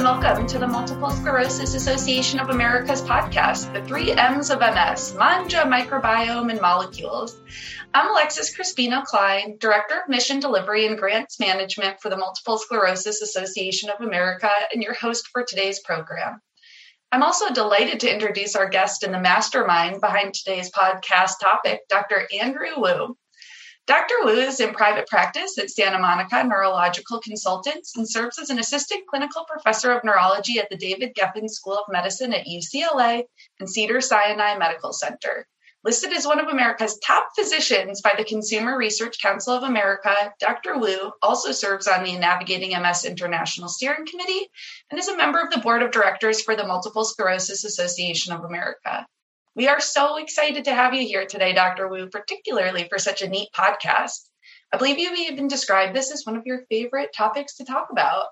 and welcome to the Multiple Sclerosis Association of America's podcast, The Three M's of MS Mangia, Microbiome, and Molecules. I'm Alexis Crispino Klein, Director of Mission Delivery and Grants Management for the Multiple Sclerosis Association of America, and your host for today's program. I'm also delighted to introduce our guest in the mastermind behind today's podcast topic, Dr. Andrew Wu. Dr. Wu is in private practice at Santa Monica Neurological Consultants and serves as an assistant clinical professor of neurology at the David Geffen School of Medicine at UCLA and Cedars-Sinai Medical Center. Listed as one of America's top physicians by the Consumer Research Council of America, Dr. Wu also serves on the Navigating MS International Steering Committee and is a member of the board of directors for the Multiple Sclerosis Association of America. We are so excited to have you here today, Dr. Wu, particularly for such a neat podcast. I believe you've even described this as one of your favorite topics to talk about.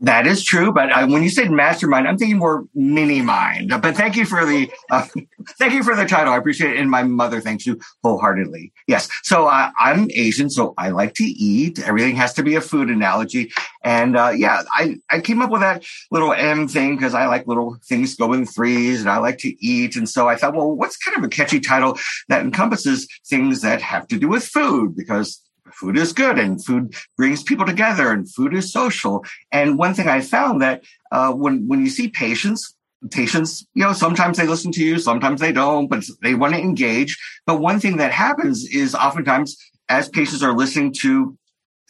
That is true, but uh, when you said mastermind, I'm thinking more mini mind. But thank you for the uh, thank you for the title. I appreciate it, and my mother thanks you wholeheartedly. Yes, so uh, I'm Asian, so I like to eat. Everything has to be a food analogy, and uh, yeah, I I came up with that little M thing because I like little things go in threes, and I like to eat, and so I thought, well, what's kind of a catchy title that encompasses things that have to do with food because food is good and food brings people together and food is social. And one thing I found that uh, when when you see patients, patients, you know, sometimes they listen to you, sometimes they don't, but they want to engage. But one thing that happens is oftentimes as patients are listening to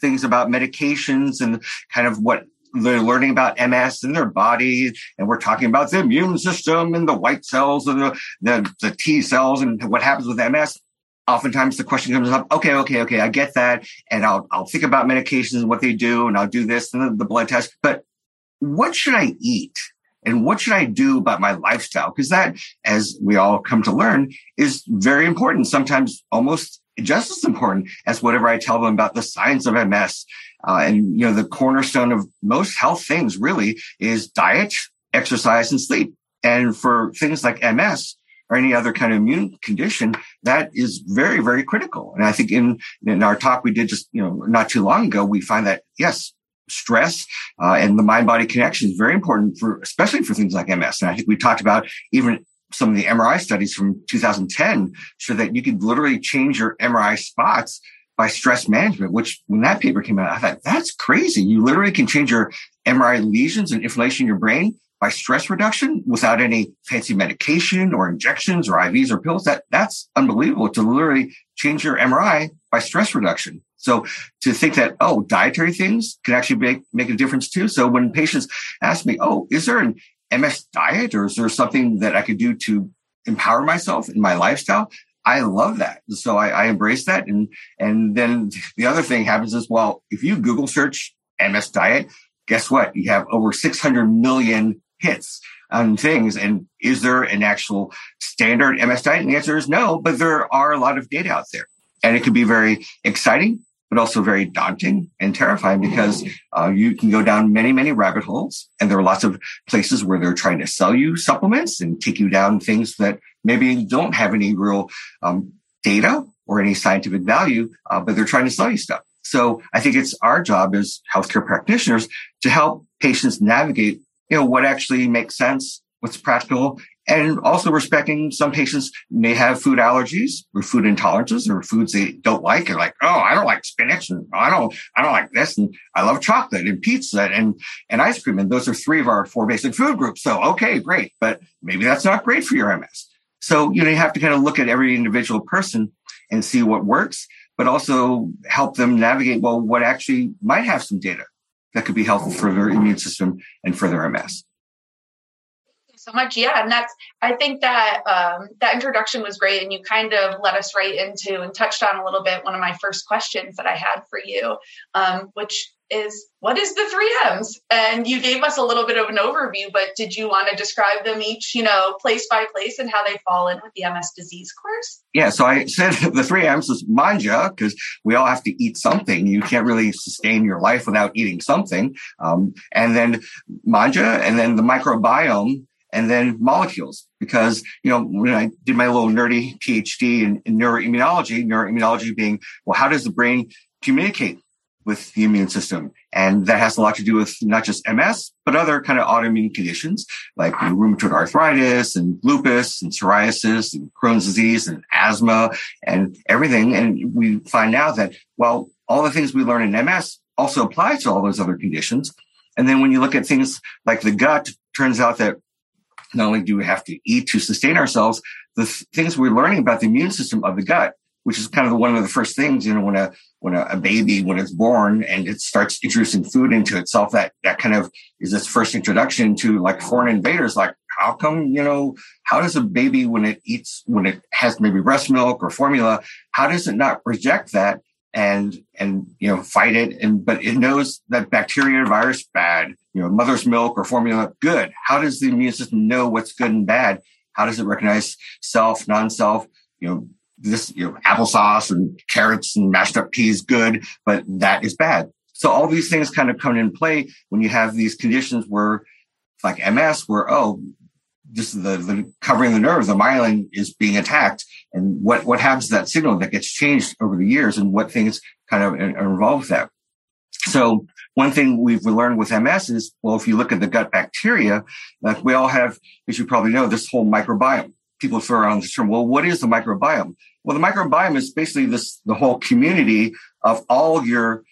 things about medications and kind of what they're learning about MS in their body, and we're talking about the immune system and the white cells and the, the, the T cells and what happens with MS oftentimes the question comes up, okay, okay, okay, I get that. And I'll, I'll think about medications and what they do and I'll do this and the, blood test, but what should I eat? And what should I do about my lifestyle? Because that, as we all come to learn, is very important. Sometimes almost just as important as whatever I tell them about the science of MS. Uh, and, you know, the cornerstone of most health things really is diet, exercise, and sleep. And for things like MS, or any other kind of immune condition, that is very, very critical. And I think in, in our talk we did just, you know, not too long ago, we find that yes, stress uh, and the mind body connection is very important for, especially for things like MS. And I think we talked about even some of the MRI studies from 2010 show that you could literally change your MRI spots by stress management, which when that paper came out, I thought that's crazy. You literally can change your MRI lesions and inflammation in your brain by stress reduction without any fancy medication or injections or IVs or pills. That that's unbelievable to literally change your MRI by stress reduction. So to think that, oh, dietary things can actually make, make a difference too. So when patients ask me, oh, is there an MS diet or is there something that I could do to empower myself in my lifestyle? I love that. So I, I embrace that. And, and then the other thing happens is, well, if you Google search MS diet, guess what? You have over 600 million hits on things. And is there an actual standard MS diet? And the answer is no, but there are a lot of data out there. And it can be very exciting, but also very daunting and terrifying because uh, you can go down many, many rabbit holes. And there are lots of places where they're trying to sell you supplements and take you down things that maybe don't have any real um, data or any scientific value, uh, but they're trying to sell you stuff. So I think it's our job as healthcare practitioners to help patients navigate you know, what actually makes sense, what's practical, and also respecting some patients may have food allergies or food intolerances or foods they don't like and like, oh, I don't like spinach and I don't, I don't like this. And I love chocolate and pizza and, and ice cream. And those are three of our four basic food groups. So, okay, great. But maybe that's not great for your MS. So, you know, you have to kind of look at every individual person and see what works, but also help them navigate, well, what actually might have some data that could be helpful for their immune system and for their MS. So much, yeah, and that's. I think that um, that introduction was great, and you kind of led us right into and touched on a little bit one of my first questions that I had for you, um, which is what is the three M's? And you gave us a little bit of an overview, but did you want to describe them each, you know, place by place and how they fall in with the MS disease course? Yeah, so I said the three M's is mangia, because we all have to eat something. You can't really sustain your life without eating something. Um, and then mangia, and then the microbiome, and then molecules. Because, you know, when I did my little nerdy PhD in, in neuroimmunology, neuroimmunology being, well, how does the brain communicate with the immune system. And that has a lot to do with not just MS, but other kind of autoimmune conditions like rheumatoid arthritis and lupus and psoriasis and Crohn's disease and asthma and everything. And we find now that, well, all the things we learn in MS also apply to all those other conditions. And then when you look at things like the gut, turns out that not only do we have to eat to sustain ourselves, the th- things we're learning about the immune system of the gut which is kind of one of the first things, you know, when a when a, a, baby when it's born and it starts introducing food into itself, that that kind of is its first introduction to like foreign invaders. Like, how come, you know, how does a baby when it eats when it has maybe breast milk or formula, how does it not reject that and and you know fight it? And but it knows that bacteria, virus bad, you know, mother's milk or formula good. How does the immune system know what's good and bad? How does it recognize self, non-self? You know, this you know, applesauce and carrots and mashed up peas good, but that is bad. So all these things kind of come in play when you have these conditions where, like MS, where oh, this is the, the covering the nerve, the myelin is being attacked, and what what happens to that signal that gets changed over the years, and what things kind of involve that. So one thing we've learned with MS is, well, if you look at the gut bacteria, like we all have, as you probably know, this whole microbiome people throw around this term. Well, what is the microbiome? Well, the microbiome is basically this the whole community of all your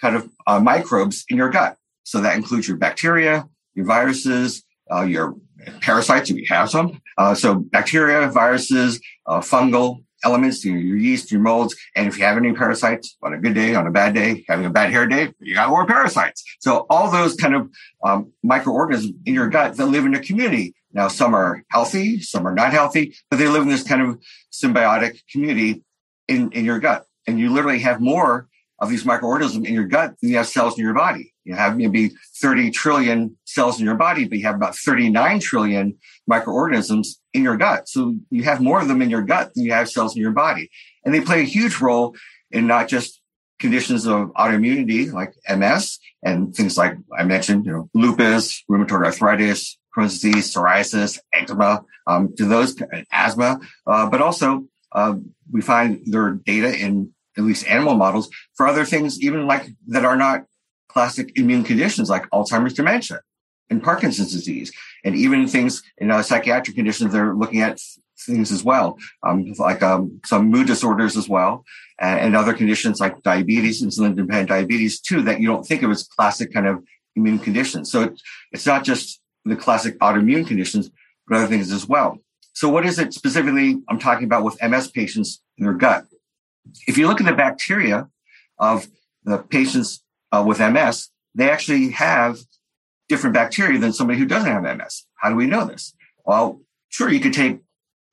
kind of uh, microbes in your gut. So that includes your bacteria, your viruses, uh, your parasites if you have some. Uh, so bacteria, viruses, uh, fungal elements, your, your yeast, your molds, and if you have any parasites on a good day, on a bad day, having a bad hair day, you got more parasites. So all those kind of um, microorganisms in your gut that live in a community now, some are healthy, some are not healthy, but they live in this kind of symbiotic community in, in your gut. And you literally have more of these microorganisms in your gut than you have cells in your body. You have maybe 30 trillion cells in your body, but you have about 39 trillion microorganisms in your gut. So you have more of them in your gut than you have cells in your body. And they play a huge role in not just conditions of autoimmunity like MS and things like I mentioned, you know, lupus, rheumatoid arthritis, Crohn's disease, psoriasis, eczema, um, to those asthma, uh, but also uh, we find there data in at least animal models for other things, even like that are not classic immune conditions like Alzheimer's dementia and Parkinson's disease, and even things in uh, psychiatric conditions. They're looking at things as well, um, like um, some mood disorders as well, and, and other conditions like diabetes, insulin dependent diabetes too, that you don't think of as classic kind of immune conditions. So it, it's not just the classic autoimmune conditions, but other things as well. So what is it specifically I'm talking about with MS patients in their gut? If you look at the bacteria of the patients uh, with MS, they actually have different bacteria than somebody who doesn't have MS. How do we know this? Well, sure, you could take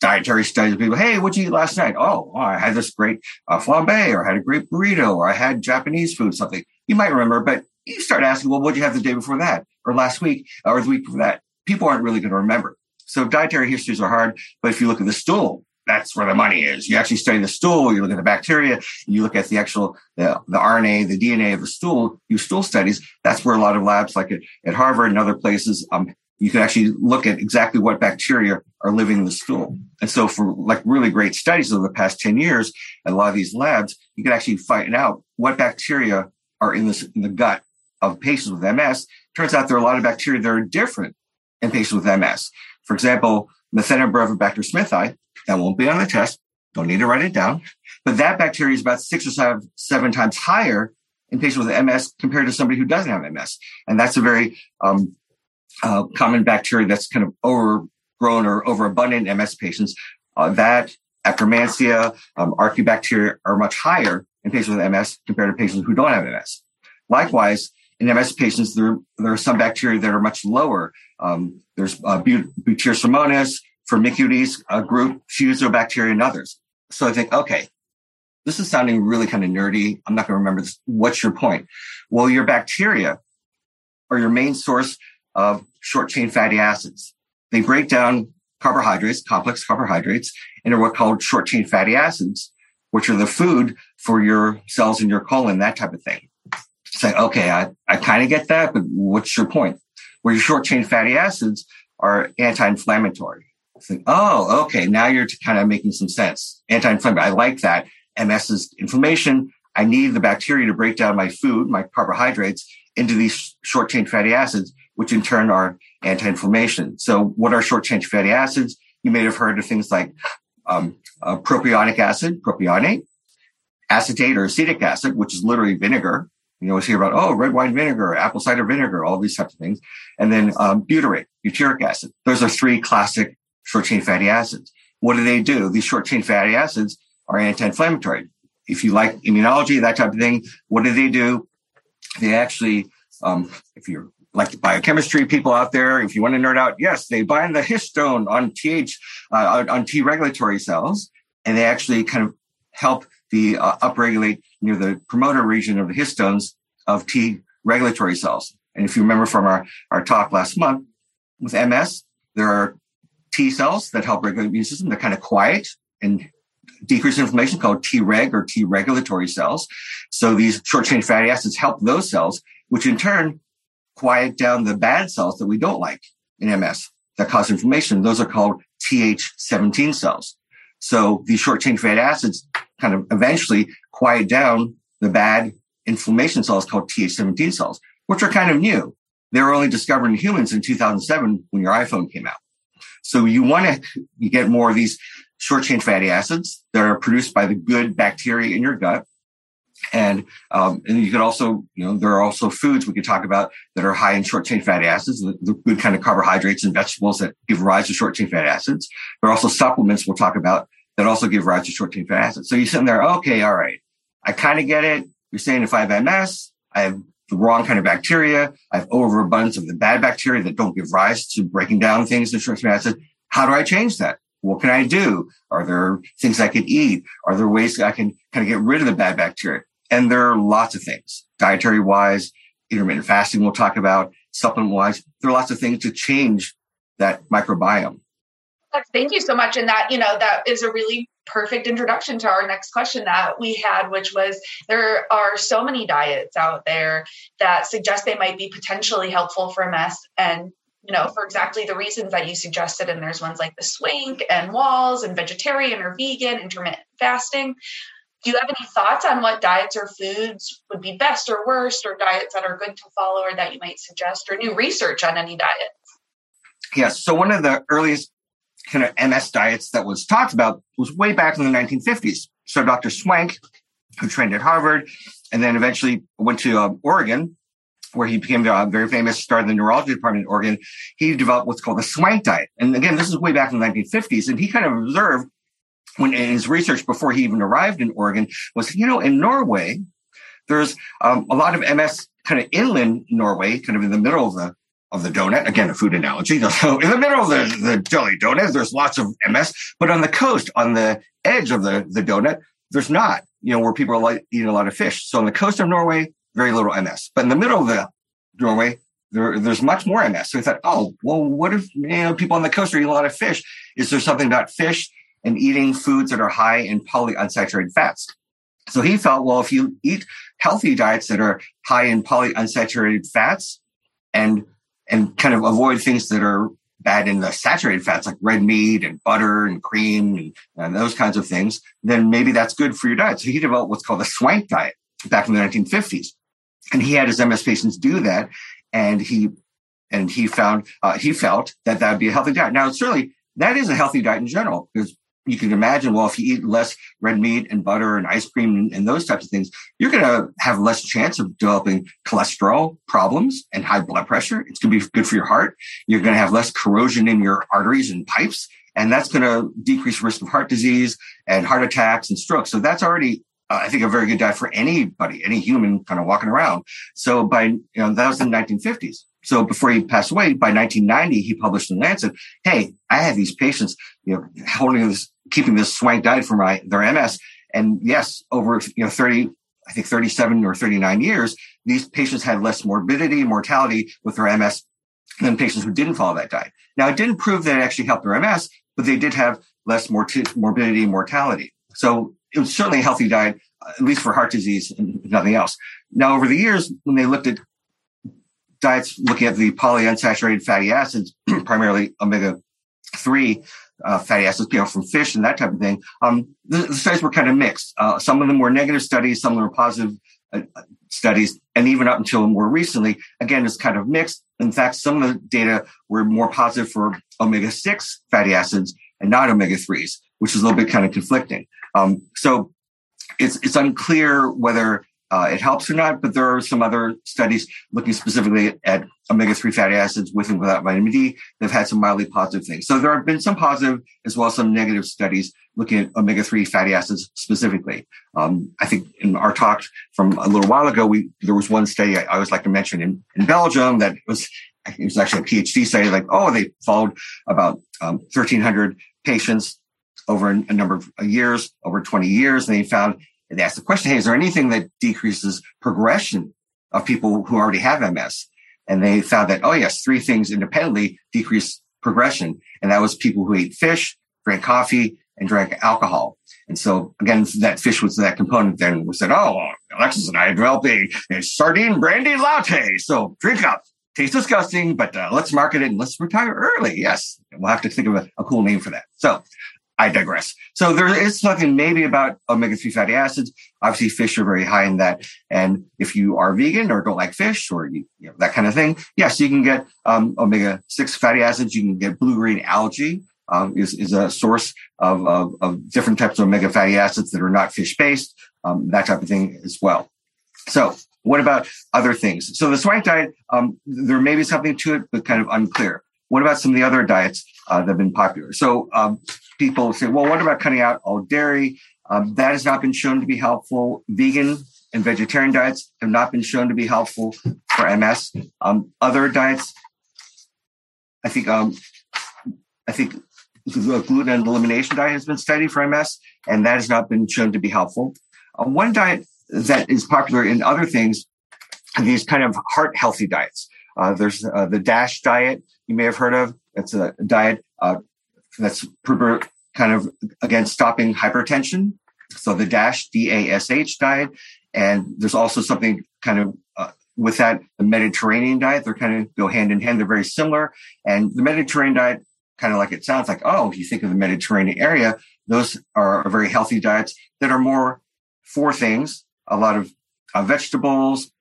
dietary studies of people. Hey, what'd you eat last night? Oh, oh I had this great uh, flambe, or I had a great burrito, or I had Japanese food, something. You might remember, but you start asking, well, what'd you have the day before that? or last week or the week before that, people aren't really going to remember. So dietary histories are hard, but if you look at the stool, that's where the money is. You actually study the stool, you look at the bacteria, you look at the actual the, the RNA, the DNA of the stool, you stool studies. That's where a lot of labs, like at, at Harvard and other places, um, you can actually look at exactly what bacteria are living in the stool. And so for like really great studies over the past 10 years, at a lot of these labs, you can actually find out what bacteria are in this in the gut of patients with MS Turns out there are a lot of bacteria that are different in patients with MS. For example, Methanobrevibacter smithii, that won't be on the test. Don't need to write it down. But that bacteria is about six or seven, seven times higher in patients with MS compared to somebody who doesn't have MS. And that's a very um, uh, common bacteria that's kind of overgrown or overabundant in MS patients. Uh, that Akkermansia, um, are much higher in patients with MS compared to patients who don't have MS. Likewise, in MS patients, there, there are some bacteria that are much lower. Um, there's uh, Butyricimonas, Firmicutes a group, Fusobacteria, and others. So I think, okay, this is sounding really kind of nerdy. I'm not going to remember this. What's your point? Well, your bacteria are your main source of short chain fatty acids. They break down carbohydrates, complex carbohydrates, into what are called short chain fatty acids, which are the food for your cells in your colon, that type of thing say, okay, I, I kind of get that, but what's your point? Where your short chain fatty acids are anti-inflammatory. Think, oh, okay, now you're kind of making some sense. Anti-inflammatory. I like that. MS is inflammation. I need the bacteria to break down my food, my carbohydrates, into these short chain fatty acids, which in turn are anti-inflammation. So what are short chain fatty acids? You may have heard of things like um, uh, propionic acid, propionate, acetate or acetic acid, which is literally vinegar. You always hear about, oh, red wine vinegar, apple cider vinegar, all these types of things. And then um, butyrate, butyric acid. Those are three classic short chain fatty acids. What do they do? These short chain fatty acids are anti-inflammatory. If you like immunology, that type of thing, what do they do? They actually, um, if you're like the biochemistry people out there, if you want to nerd out, yes, they bind the histone on TH, uh, on T regulatory cells, and they actually kind of help the uh, upregulate near the promoter region of the histones of T regulatory cells. And if you remember from our, our talk last month with MS, there are T cells that help regulate the immune system. They're kind of quiet and decrease inflammation called Treg or T regulatory cells. So these short chain fatty acids help those cells, which in turn quiet down the bad cells that we don't like in MS that cause inflammation. Those are called Th17 cells. So these short chain fatty acids kind of eventually quiet down the bad inflammation cells called Th17 cells, which are kind of new. They were only discovered in humans in 2007 when your iPhone came out. So you want to get more of these short chain fatty acids that are produced by the good bacteria in your gut. And, um, and you could also, you know, there are also foods we could talk about that are high in short chain fatty acids, the, the good kind of carbohydrates and vegetables that give rise to short chain fatty acids. There are also supplements we'll talk about that also give rise to short chain fatty acids. So you're sitting there, okay, all right. I kind of get it. You're saying if I have MS, I have the wrong kind of bacteria. I have overabundance of the bad bacteria that don't give rise to breaking down things in short chain fatty acids. How do I change that? What can I do? Are there things I can eat? Are there ways I can kind of get rid of the bad bacteria? And there are lots of things, dietary wise, intermittent fasting we'll talk about, supplement wise. There are lots of things to change that microbiome. Thank you so much. And that, you know, that is a really perfect introduction to our next question that we had, which was there are so many diets out there that suggest they might be potentially helpful for MS. And you know, for exactly the reasons that you suggested. And there's ones like the Swank and Wahls and vegetarian or vegan, intermittent fasting. Do you have any thoughts on what diets or foods would be best or worst, or diets that are good to follow or that you might suggest, or new research on any diets? Yes. So, one of the earliest kind of MS diets that was talked about was way back in the 1950s. So, Dr. Swank, who trained at Harvard and then eventually went to um, Oregon, where he became a very famous, started the neurology department in Oregon, he developed what's called the swank diet. And again, this is way back in the 1950s. And he kind of observed when his research before he even arrived in Oregon was, you know, in Norway, there's um, a lot of MS kind of inland Norway, kind of in the middle of the of the donut. Again, a food analogy. So in the middle of the, the jelly donut, there's lots of MS, but on the coast, on the edge of the, the donut, there's not, you know, where people are like eating a lot of fish. So on the coast of Norway, very little MS. But in the middle of the Norway, there, there's much more MS. So I thought, oh, well, what if you know people on the coast are eating a lot of fish? Is there something about fish and eating foods that are high in polyunsaturated fats? So he felt, well, if you eat healthy diets that are high in polyunsaturated fats and and kind of avoid things that are bad in the saturated fats like red meat and butter and cream and, and those kinds of things, then maybe that's good for your diet. So he developed what's called the swank diet back in the 1950s. And he had his MS patients do that. And he, and he found, uh, he felt that that would be a healthy diet. Now, certainly that is a healthy diet in general because you can imagine, well, if you eat less red meat and butter and ice cream and, and those types of things, you're going to have less chance of developing cholesterol problems and high blood pressure. It's going to be good for your heart. You're going to have less corrosion in your arteries and pipes. And that's going to decrease risk of heart disease and heart attacks and strokes. So that's already uh, I think a very good diet for anybody, any human kind of walking around. So by, you know, that was in the 1950s. So before he passed away, by 1990, he published in Lancet, Hey, I had these patients, you know, holding this, keeping this swank diet for my, their MS. And yes, over, you know, 30, I think 37 or 39 years, these patients had less morbidity and mortality with their MS than patients who didn't follow that diet. Now, it didn't prove that it actually helped their MS, but they did have less morbidity and mortality. So it was certainly a healthy diet, at least for heart disease and nothing else. Now, over the years, when they looked at diets looking at the polyunsaturated fatty acids, primarily omega 3, uh, fatty acids, you know, from fish and that type of thing. Um, the, the, studies were kind of mixed. Uh, some of them were negative studies, some of them were positive uh, studies, and even up until more recently, again, it's kind of mixed. In fact, some of the data were more positive for omega six fatty acids and not omega threes, which is a little bit kind of conflicting. Um, so it's it's unclear whether uh, it helps or not, but there are some other studies looking specifically at omega-3 fatty acids with and without vitamin D that have had some mildly positive things. So there have been some positive as well as some negative studies looking at omega-3 fatty acids specifically. Um, I think in our talk from a little while ago, we there was one study I, I always like to mention in, in Belgium that was it was actually a PhD study. Like, oh, they followed about um, 1,300 patients over a number of years, over 20 years, and they found they asked the question, hey, is there anything that decreases progression of people who already have MS? And they found that, oh, yes, three things independently decrease progression. And that was people who ate fish, drank coffee, and drank alcohol. And so again, that fish was that component. Then we said, oh, Alexis and I developed a, a sardine brandy latte. So drink up. Tastes disgusting, but uh, let's market it and let's retire early. Yes, we'll have to think of a, a cool name for that. So I digress. So there is something maybe about omega-3 fatty acids. Obviously, fish are very high in that. And if you are vegan or don't like fish or you, you know, that kind of thing, yes, you can get um, omega-6 fatty acids. You can get blue-green algae um, is, is a source of, of, of, different types of omega fatty acids that are not fish-based, um, that type of thing as well. So what about other things? So the swank diet, um, there may be something to it, but kind of unclear. What about some of the other diets uh, that have been popular? So um, people say, well, what about cutting out all dairy? Um, that has not been shown to be helpful. Vegan and vegetarian diets have not been shown to be helpful for MS. Um, other diets, I think, um, I think the gluten elimination diet has been studied for MS, and that has not been shown to be helpful. Uh, one diet that is popular in other things, these kind of heart healthy diets. Uh, there's uh, the DASH diet you may have heard of. It's a diet uh, that's kind of against stopping hypertension. So the DASH, D-A-S-H diet. And there's also something kind of uh, with that, the Mediterranean diet. They're kind of go hand in hand. They're very similar. And the Mediterranean diet, kind of like it sounds like, oh, you think of the Mediterranean area, those are very healthy diets that are more four things, a lot of uh, vegetables,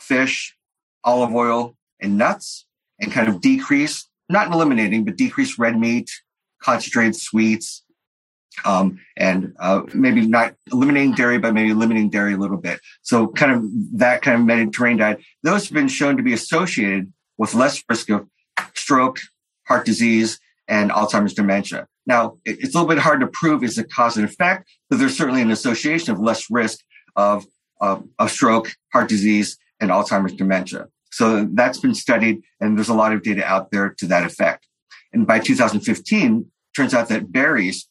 fish, olive oil, and nuts, and kind of decrease, not eliminating, but decrease red meat, concentrated sweets, um, and uh, maybe not eliminating dairy, but maybe limiting dairy a little bit. So kind of that kind of Mediterranean diet, those have been shown to be associated with less risk of stroke, heart disease, and Alzheimer's dementia. Now, it's a little bit hard to prove is a cause and effect, but there's certainly an association of less risk of, of, of stroke, heart disease, and Alzheimer's dementia. So that's been studied, and there's a lot of data out there to that effect. And by 2015, turns out that berries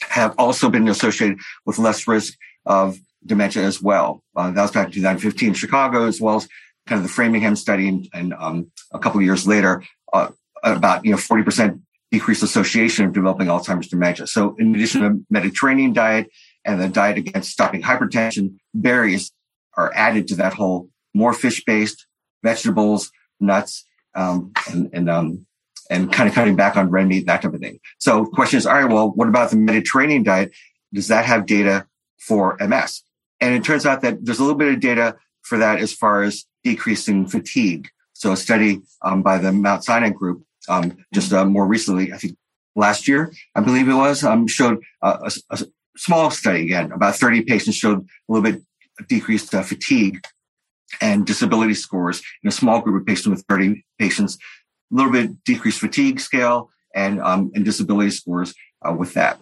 have also been associated with less risk of dementia as well. Uh, that was back in 2015 in Chicago, as well as kind of the Framingham study, and, and um, a couple of years later, uh, about you know 40% decreased association of developing Alzheimer's dementia. So, in addition to Mediterranean diet and the diet against stopping hypertension, berries are added to that whole more fish-based vegetables, nuts, um, and, and um, and kind of cutting back on red meat, that type of thing. So question is, all right, well, what about the Mediterranean diet? Does that have data for MS? And it turns out that there's a little bit of data for that as far as decreasing fatigue. So a study um, by the Mount Sinai group um, just uh, more recently, I think last year, I believe it was, um, showed a, a, small study again, about 30 patients showed a little bit decreased uh, fatigue and disability scores in a small group of patients with 30 patients little bit decreased fatigue scale and um, and disability scores uh, with that.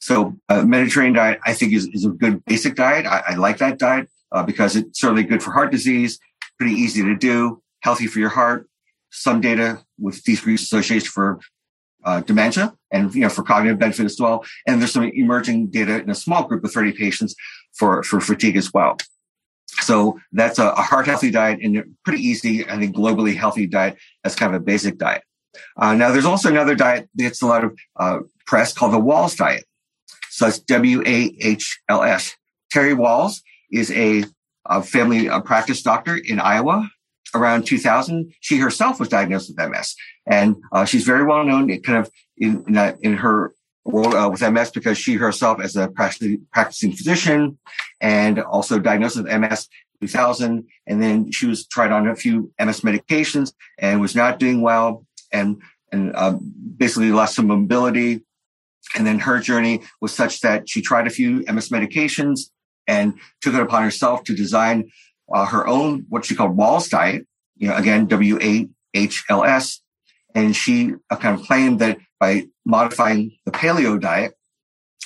So uh, Mediterranean diet, I think, is, is a good basic diet. I, I like that diet uh, because it's certainly good for heart disease, pretty easy to do, healthy for your heart. Some data with decreased association for uh, dementia and you know for cognitive benefit as well. And there's some emerging data in a small group of 30 patients for for fatigue as well. So that's a, a heart healthy diet and pretty easy, I think, globally healthy diet as kind of a basic diet. Uh, now, there's also another diet that gets a lot of uh, press called the Wahls diet. So it's W A H L S. Terry Wahls is a, a family a practice doctor in Iowa. around 2000, she herself was diagnosed with MS. And uh, she's very well known kind of in, in, uh, in her world uh, with MS because she herself, as a practicing, practicing physician and also diagnosed with MS 2000. And then she was tried on a few MS medications and was not doing well and, and uh, basically lost some mobility. And then her journey was such that she tried a few MS medications and took it upon herself to design uh, her own, what she called Wahls diet, you know, again, W-A-H-L-S. And she uh, kind of claimed that by modifying the paleo diet,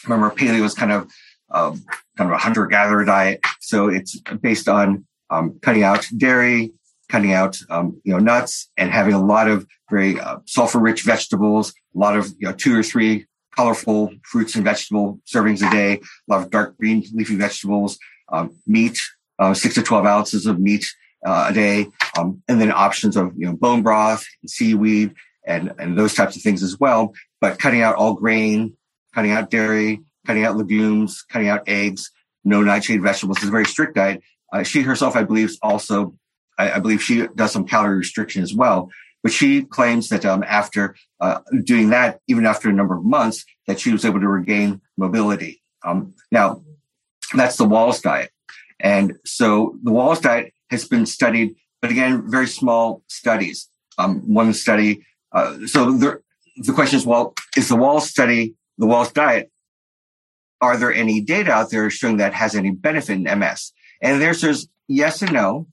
remember paleo is kind of, um, kind of a hunter gatherer diet. So it's based on, um, cutting out dairy, cutting out, um, you know, nuts and having a lot of very uh, sulfur rich vegetables, a lot of, you know, two or three colorful fruits and vegetable servings a day, a lot of dark green leafy vegetables, um, meat, uh, six to 12 ounces of meat uh, a day, um, and then options of, you know, bone broth, seaweed, and, and those types of things as well. But cutting out all grain, cutting out dairy, cutting out legumes, cutting out eggs, no nightshade vegetables is a very strict diet. Uh, she herself, I believe, also, I, I, believe she does some calorie restriction as well. But she claims that um, after uh, doing that, even after a number of months, that she was able to regain mobility. Um, now, that's the Wahls diet. And so the Wahls diet has been studied, but again, very small studies. Um, one study, uh, so there, the question is, well, is the Wahls study, the Wahls diet, are there any data out there showing that has any benefit in MS? And there's, there's yes and no.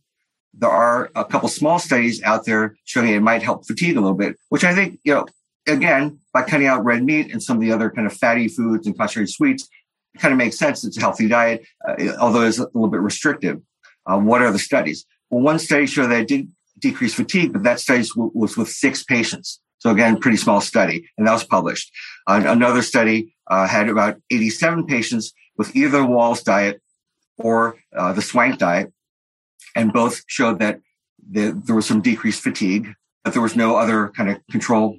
There are a couple small studies out there showing it might help fatigue a little bit, which I think, you know, again, by cutting out red meat and some of the other kind of fatty foods and concentrated sweets, kind of makes sense. It's a healthy diet, uh, although it's a little bit restrictive. Uh, what are the studies? Well, one study showed that it did decrease fatigue, but that study was with six patients. So again, pretty small study, and that was published. Uh, another study uh, had about 87 patients with either the Wahls diet or uh, the Swank diet, and both showed that the, there was some decreased fatigue, but there was no other kind of control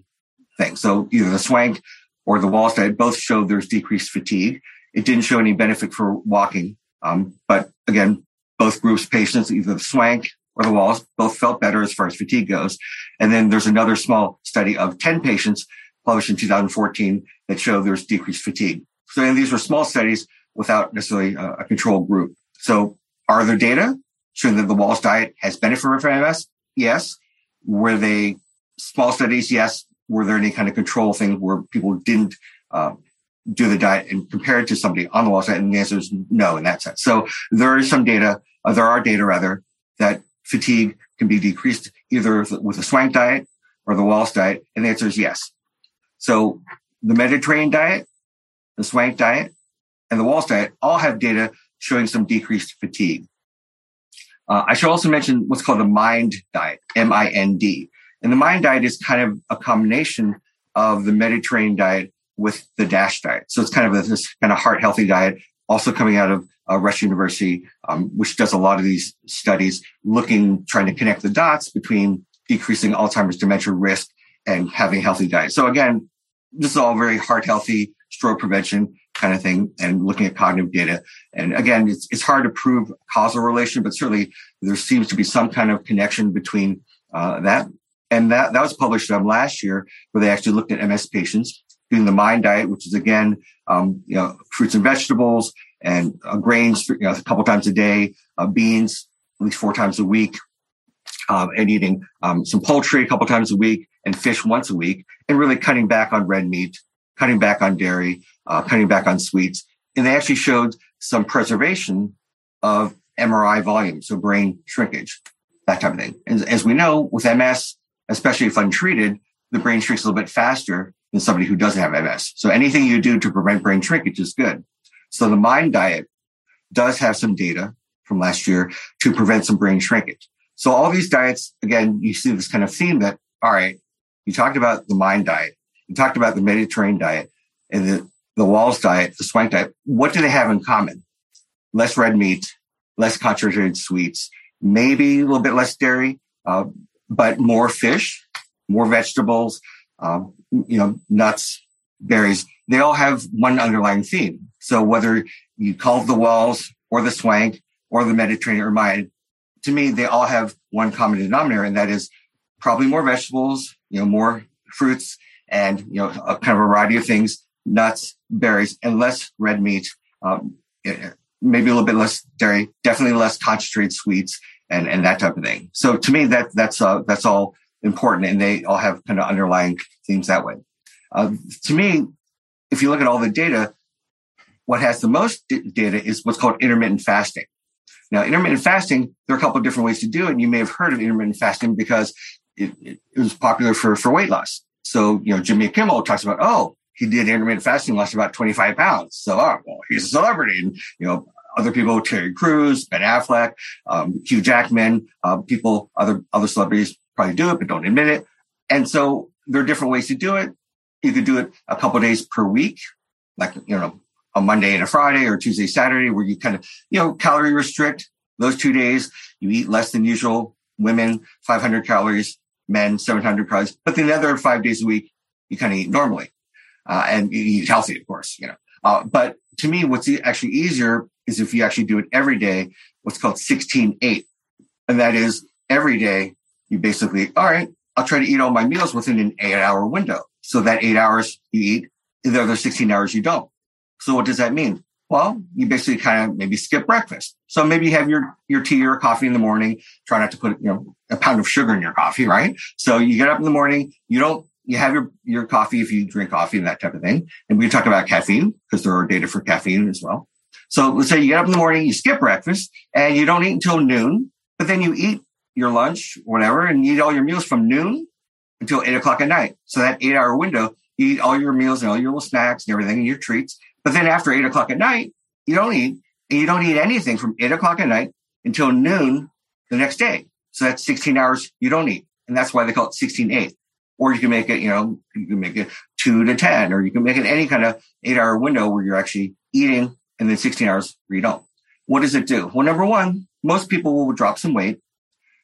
thing. So either the Swank or the Wahls diet both showed there's decreased fatigue. It didn't show any benefit for walking. Um, but again, both groups, patients, either the Swank or the Wahls, both felt better as far as fatigue goes. And then there's another small study of 10 patients published in 2014 that showed there's decreased fatigue. So these were small studies without necessarily a, a control group. So are there data showing that the Wahls diet has benefit for MS? Yes. Were they small studies? Yes. Were there any kind of control thing where people didn't uh, do the diet and compare it to somebody on the Wahls diet? And the answer is no in that sense. So there is some data, uh, there are data rather, that fatigue can be decreased either with a swank diet or the Wahls diet. And the answer is yes. So the Mediterranean diet, the swank diet, and the Wahls diet all have data showing some decreased fatigue. Uh, I should also mention what's called the MIND diet, M-I-N-D. And the MIND diet is kind of a combination of the Mediterranean diet with the DASH diet. So it's kind of a, this kind of heart healthy diet, also coming out of uh, Rush University, um, which does a lot of these studies looking, trying to connect the dots between decreasing Alzheimer's dementia risk and having healthy diet. So again, this is all very heart healthy, stroke prevention kind of thing and looking at cognitive data. And again, it's, it's hard to prove causal relation, but certainly there seems to be some kind of connection between uh, that. And that, that was published um, last year where they actually looked at MS patients doing the MIND diet, which is again, um, you know, fruits and vegetables and uh, grains you know, a couple times a day, uh, beans at least four times a week, um, and eating um, some poultry a couple times a week and fish once a week, and really cutting back on red meat, cutting back on dairy, uh, cutting back on sweets. And they actually showed some preservation of MRI volume, so brain shrinkage, that type of thing. And as we know, with MS, especially if untreated, the brain shrinks a little bit faster than somebody who doesn't have MS. So anything you do to prevent brain shrinkage is good. So the MIND diet does have some data from last year to prevent some brain shrinkage. So all these diets, again, you see this kind of theme that, all right, you talked about the MIND diet, you talked about the Mediterranean diet and the, the Wahls diet, the Swank diet. What do they have in common? Less red meat, less concentrated sweets, maybe a little bit less dairy, uh, but more fish, more vegetables, um, you know, nuts, berries. They all have one underlying theme. So whether you call the Wahls or the Swank or the Mediterranean or MIND, to me, they all have one common denominator, and that is probably more vegetables, you know, more fruits, and you know, a kind of variety of things, nuts, berries, and less red meat. Um, eh, maybe a little bit less dairy, definitely less concentrated sweets, and and that type of thing. So to me, that that's uh, that's all important, and they all have kind of underlying themes that way. Uh, to me, if you look at all the data, what has the most data is what's called intermittent fasting. Now, intermittent fasting, there are a couple of different ways to do it. And you may have heard of intermittent fasting because it, it, it was popular for, for weight loss. So, you know, Jimmy Kimmel talks about, oh, he did intermittent fasting, lost about 25 pounds. So, oh, well, he's a celebrity. And, you know, other people, Terry Crews, Ben Affleck, um, Hugh Jackman, uh, people, other, other celebrities probably do it, but don't admit it. And so there are different ways to do it. You could do it a couple days per week, like, you know, a Monday and a Friday or Tuesday, Saturday, where you kind of, you know, calorie restrict those two days. You eat less than usual. Women, 500 calories, men, 700 calories. But the other five days a week, you kind of eat normally. Uh, and you eat healthy, of course, you know. Uh, but to me, what's actually easier is if you actually do it every day, what's called 16-8. And that is every day, you basically, all right, I'll try to eat all my meals within an eight hour window. So that eight hours you eat, the other 16 hours you don't. So what does that mean? Well, you basically kind of maybe skip breakfast. So maybe you have your, your tea or coffee in the morning. Try not to put, you know, a pound of sugar in your coffee, right? So you get up in the morning, you don't, you have your, your coffee if you drink coffee and that type of thing. And we talk about caffeine because there are data for caffeine as well. So let's say you get up in the morning, you skip breakfast and you don't eat until noon, but then you eat your lunch, whatever, and eat all your meals from noon until eight o'clock at night. So that eight hour window, you eat all your meals and all your little snacks and everything and your treats. But then after eight o'clock at night, you don't eat and you don't eat anything from eight o'clock at night until noon the next day. So that's 16 hours you don't eat. And that's why they call it 16 8. Or you can make it, you know, you can make it two to 10, or you can make it any kind of eight hour window where you're actually eating and then 16 hours where you don't. What does it do? Well, number one, most people will drop some weight.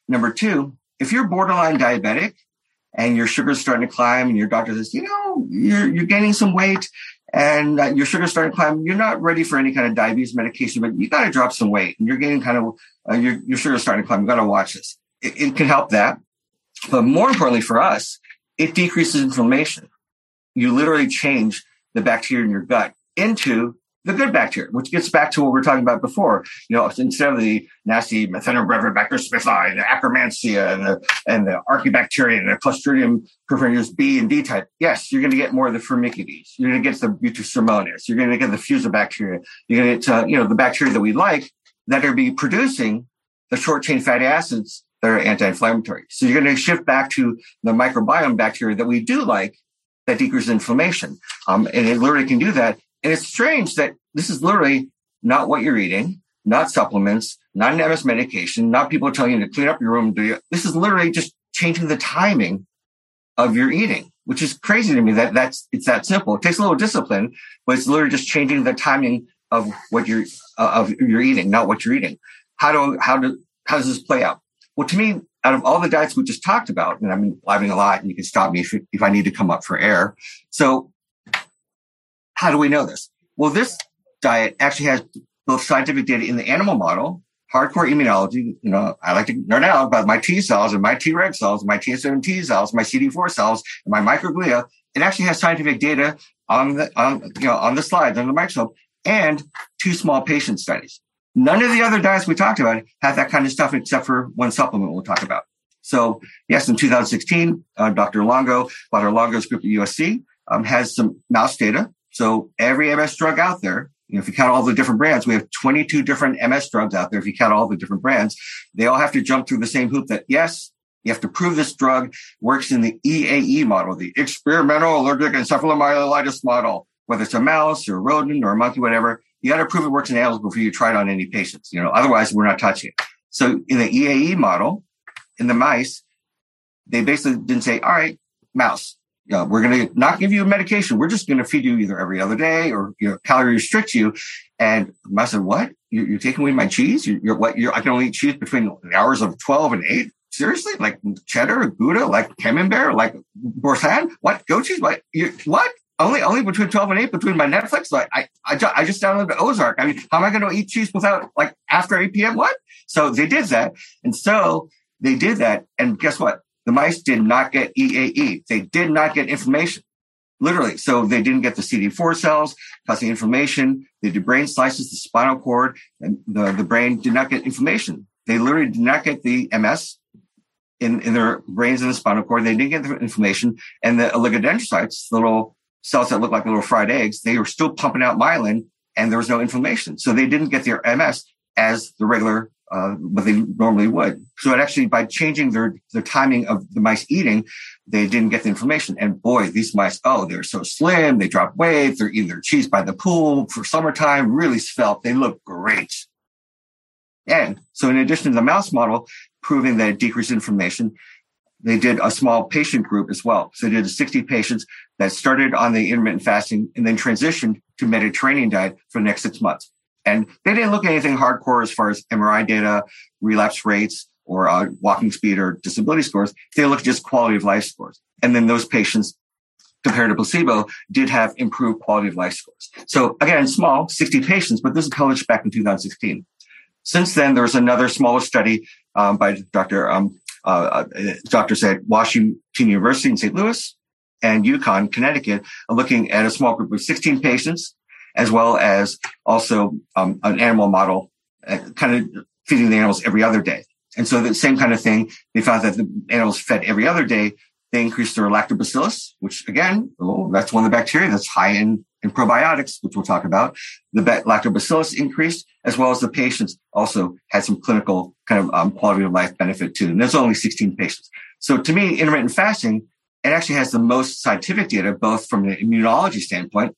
Number two, if you're borderline diabetic and your sugar's starting to climb and your doctor says, you know, you're, you're gaining some weight and uh, your sugar's starting to climb, you're not ready for any kind of diabetes medication, but you got to drop some weight and you're getting kind of, uh, your, your sugar's starting to climb. You got to watch this. It, it can help that. But more importantly for us, it decreases inflammation. You literally change the bacteria in your gut into the good bacteria, which gets back to what we were talking about before. You know, instead of the nasty Methanobrevibacter smithii, the Akkermansia, and the and the Archaebacteria, and the Clostridium perfringens B and D type, yes, you're going to get more of the Firmicutes. You're going to get the Butyricimonas. You're going to get the Fusobacteria. You're going to get, uh, you know, the bacteria that we like that are be producing the short chain fatty acids that are anti-inflammatory. So you're going to shift back to the microbiome bacteria that we do like that decreases inflammation. Um, and it literally can do that and it's strange that this is literally not what you're eating, not supplements, not an MS medication, not people telling you to clean up your room. Do you? This is literally just changing the timing of your eating, which is crazy to me that that's, it's that simple. It takes a little discipline, but it's literally just changing the timing of what you're, uh, of your eating, not what you're eating. How do, how do, how does this play out? Well, to me, out of all the diets we just talked about, and I'm blabbing a lot and you can stop me if, if I need to come up for air. So how do we know this? Well, this diet actually has both scientific data in the animal model, hardcore immunology. You know, I like to nerd out about my T cells and my Treg cells, and my TSM T cells, my CD4 cells, and my microglia. It actually has scientific data on the on you know on the slides on the microscope and two small patient studies. None of the other diets we talked about have that kind of stuff except for one supplement we'll talk about. So yes, in 2016, uh, Dr. Longo, Dr. Longo's group at USC um, has some mouse data so every MS drug out there, you know, if you count all the different brands, we have 22 different MS drugs out there. If you count all the different brands, they all have to jump through the same hoop that yes, you have to prove this drug works in the EAE model, the experimental allergic encephalomyelitis model, whether it's a mouse or a rodent or a monkey, whatever. You got to prove it works in animals before you try it on any patients. You know, otherwise we're not touching it. So in the EAE model, in the mice, they basically didn't say, all right, mouse, know, we're going to not give you a medication. We're just going to feed you either every other day or you know, calorie restrict you. And I said, what? You're, you're taking away my cheese? You're, you're what? You're, I can only eat cheese between the hours of 12 and 8. Seriously? Like cheddar, Gouda, like Camembert, like Boursin? What? Goat cheese? What? You, what? only only between 12 and 8 between my Netflix. Like I, I, just, I just downloaded Ozark. I mean, how am I going to eat cheese without like after 8 p.m.? What? So they did that. And so they did that. And guess what? The mice did not get EAE. They did not get inflammation. Literally. So they didn't get the CD4 cells causing inflammation. They did brain slices, the spinal cord, and the, the brain did not get inflammation. They literally did not get the MS in, in their brains and the spinal cord. They didn't get the inflammation. And the oligodendrocytes, the little cells that look like little fried eggs, they were still pumping out myelin and there was no inflammation. So they didn't get their MS as the regular, uh, what they normally would. So it actually, by changing their, their timing of the mice eating, they didn't get the information. And boy, these mice, oh, they're so slim. They drop weight. They're eating their cheese by the pool for summertime, really svelte. They look great. And so in addition to the mouse model proving that it decreased inflammation, they did a small patient group as well. So they did 60 patients that started on the intermittent fasting and then transitioned to Mediterranean diet for the next six months. And they didn't look at anything hardcore as far as MRI data, relapse rates, or uh, walking speed or disability scores. They looked at just quality of life scores. And then those patients compared to placebo did have improved quality of life scores. So again, small, 60 patients, but this is published back in 2016. Since then, there was another smaller study um, by Dr. Um, uh, uh, doctors at Washington University in St. Louis and UConn, Connecticut, looking at a small group of 16 patients, as well as also um, an animal model, uh, kind of feeding the animals every other day. And so the same kind of thing, they found that the animals fed every other day, they increased their lactobacillus, which again, oh, that's one of the bacteria that's high in, in probiotics, which we'll talk about. The lactobacillus increased, as well as the patients also had some clinical kind of um, quality of life benefit too. And there's only 16 patients. So to me, intermittent fasting, it actually has the most scientific data, both from an immunology standpoint,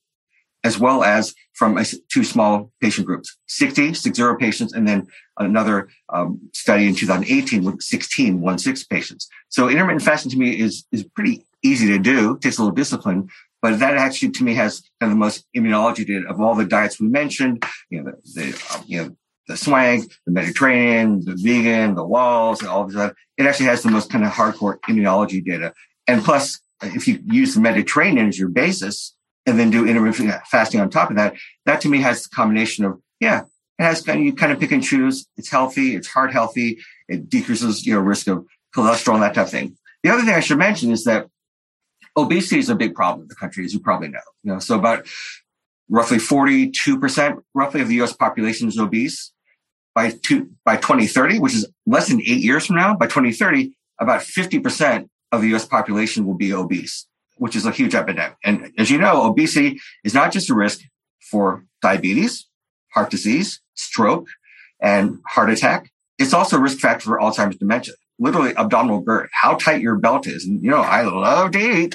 as well as from a, two small patient groups, 60, 60 patients, and then another um, study in 2018 with 16, one six patients. So intermittent fasting to me is, is pretty easy to do, takes a little discipline, but that actually to me has kind of the most immunology data of all the diets we mentioned, you know, the, the um, you know, the swank, the Mediterranean, the vegan, the Wahls, and all of that. It actually has the most kind of hardcore immunology data. And plus, if you use the Mediterranean as your basis, and then do intermittent fasting on top of that, that to me has the combination of, yeah, it has kind of, you kind of pick and choose. It's healthy. It's heart healthy. It decreases, your risk of cholesterol and that type of thing. The other thing I should mention is that obesity is a big problem in the country, as you probably know. You know, so about roughly 42% roughly of the US population is obese. By two, by 2030, which is less than eight years from now, by 2030, about 50% of the US population will be obese which is a huge epidemic. And as you know, obesity is not just a risk for diabetes, heart disease, stroke, and heart attack. It's also a risk factor for Alzheimer's dementia. Literally abdominal girth, how tight your belt is. And you know, I love to eat.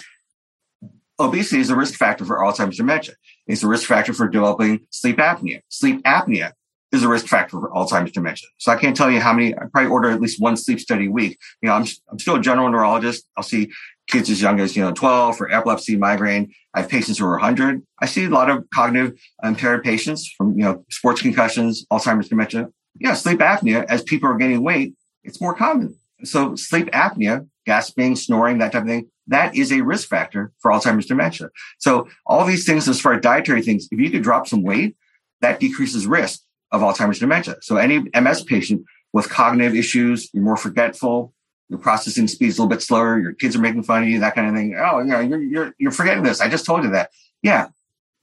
Obesity is a risk factor for Alzheimer's dementia. It's a risk factor for developing sleep apnea. Sleep apnea is a risk factor for Alzheimer's dementia. So I can't tell you how many, I probably order at least one sleep study a week. You know, I'm, I'm still a general neurologist. I'll see kids as young as, you know, 12 for epilepsy, migraine. I have patients who are 100. I see a lot of cognitive impaired patients from, you know, sports concussions, Alzheimer's dementia. Yeah, sleep apnea, as people are gaining weight, it's more common. So sleep apnea, gasping, snoring, that type of thing, that is a risk factor for Alzheimer's dementia. So all these things, as far as dietary things, if you could drop some weight, that decreases risk of Alzheimer's dementia. So any MS patient with cognitive issues, you're more forgetful, your processing speed is a little bit slower. Your kids are making fun of you, that kind of thing. Oh, you know, you're, you're, you're forgetting this. I just told you that. Yeah.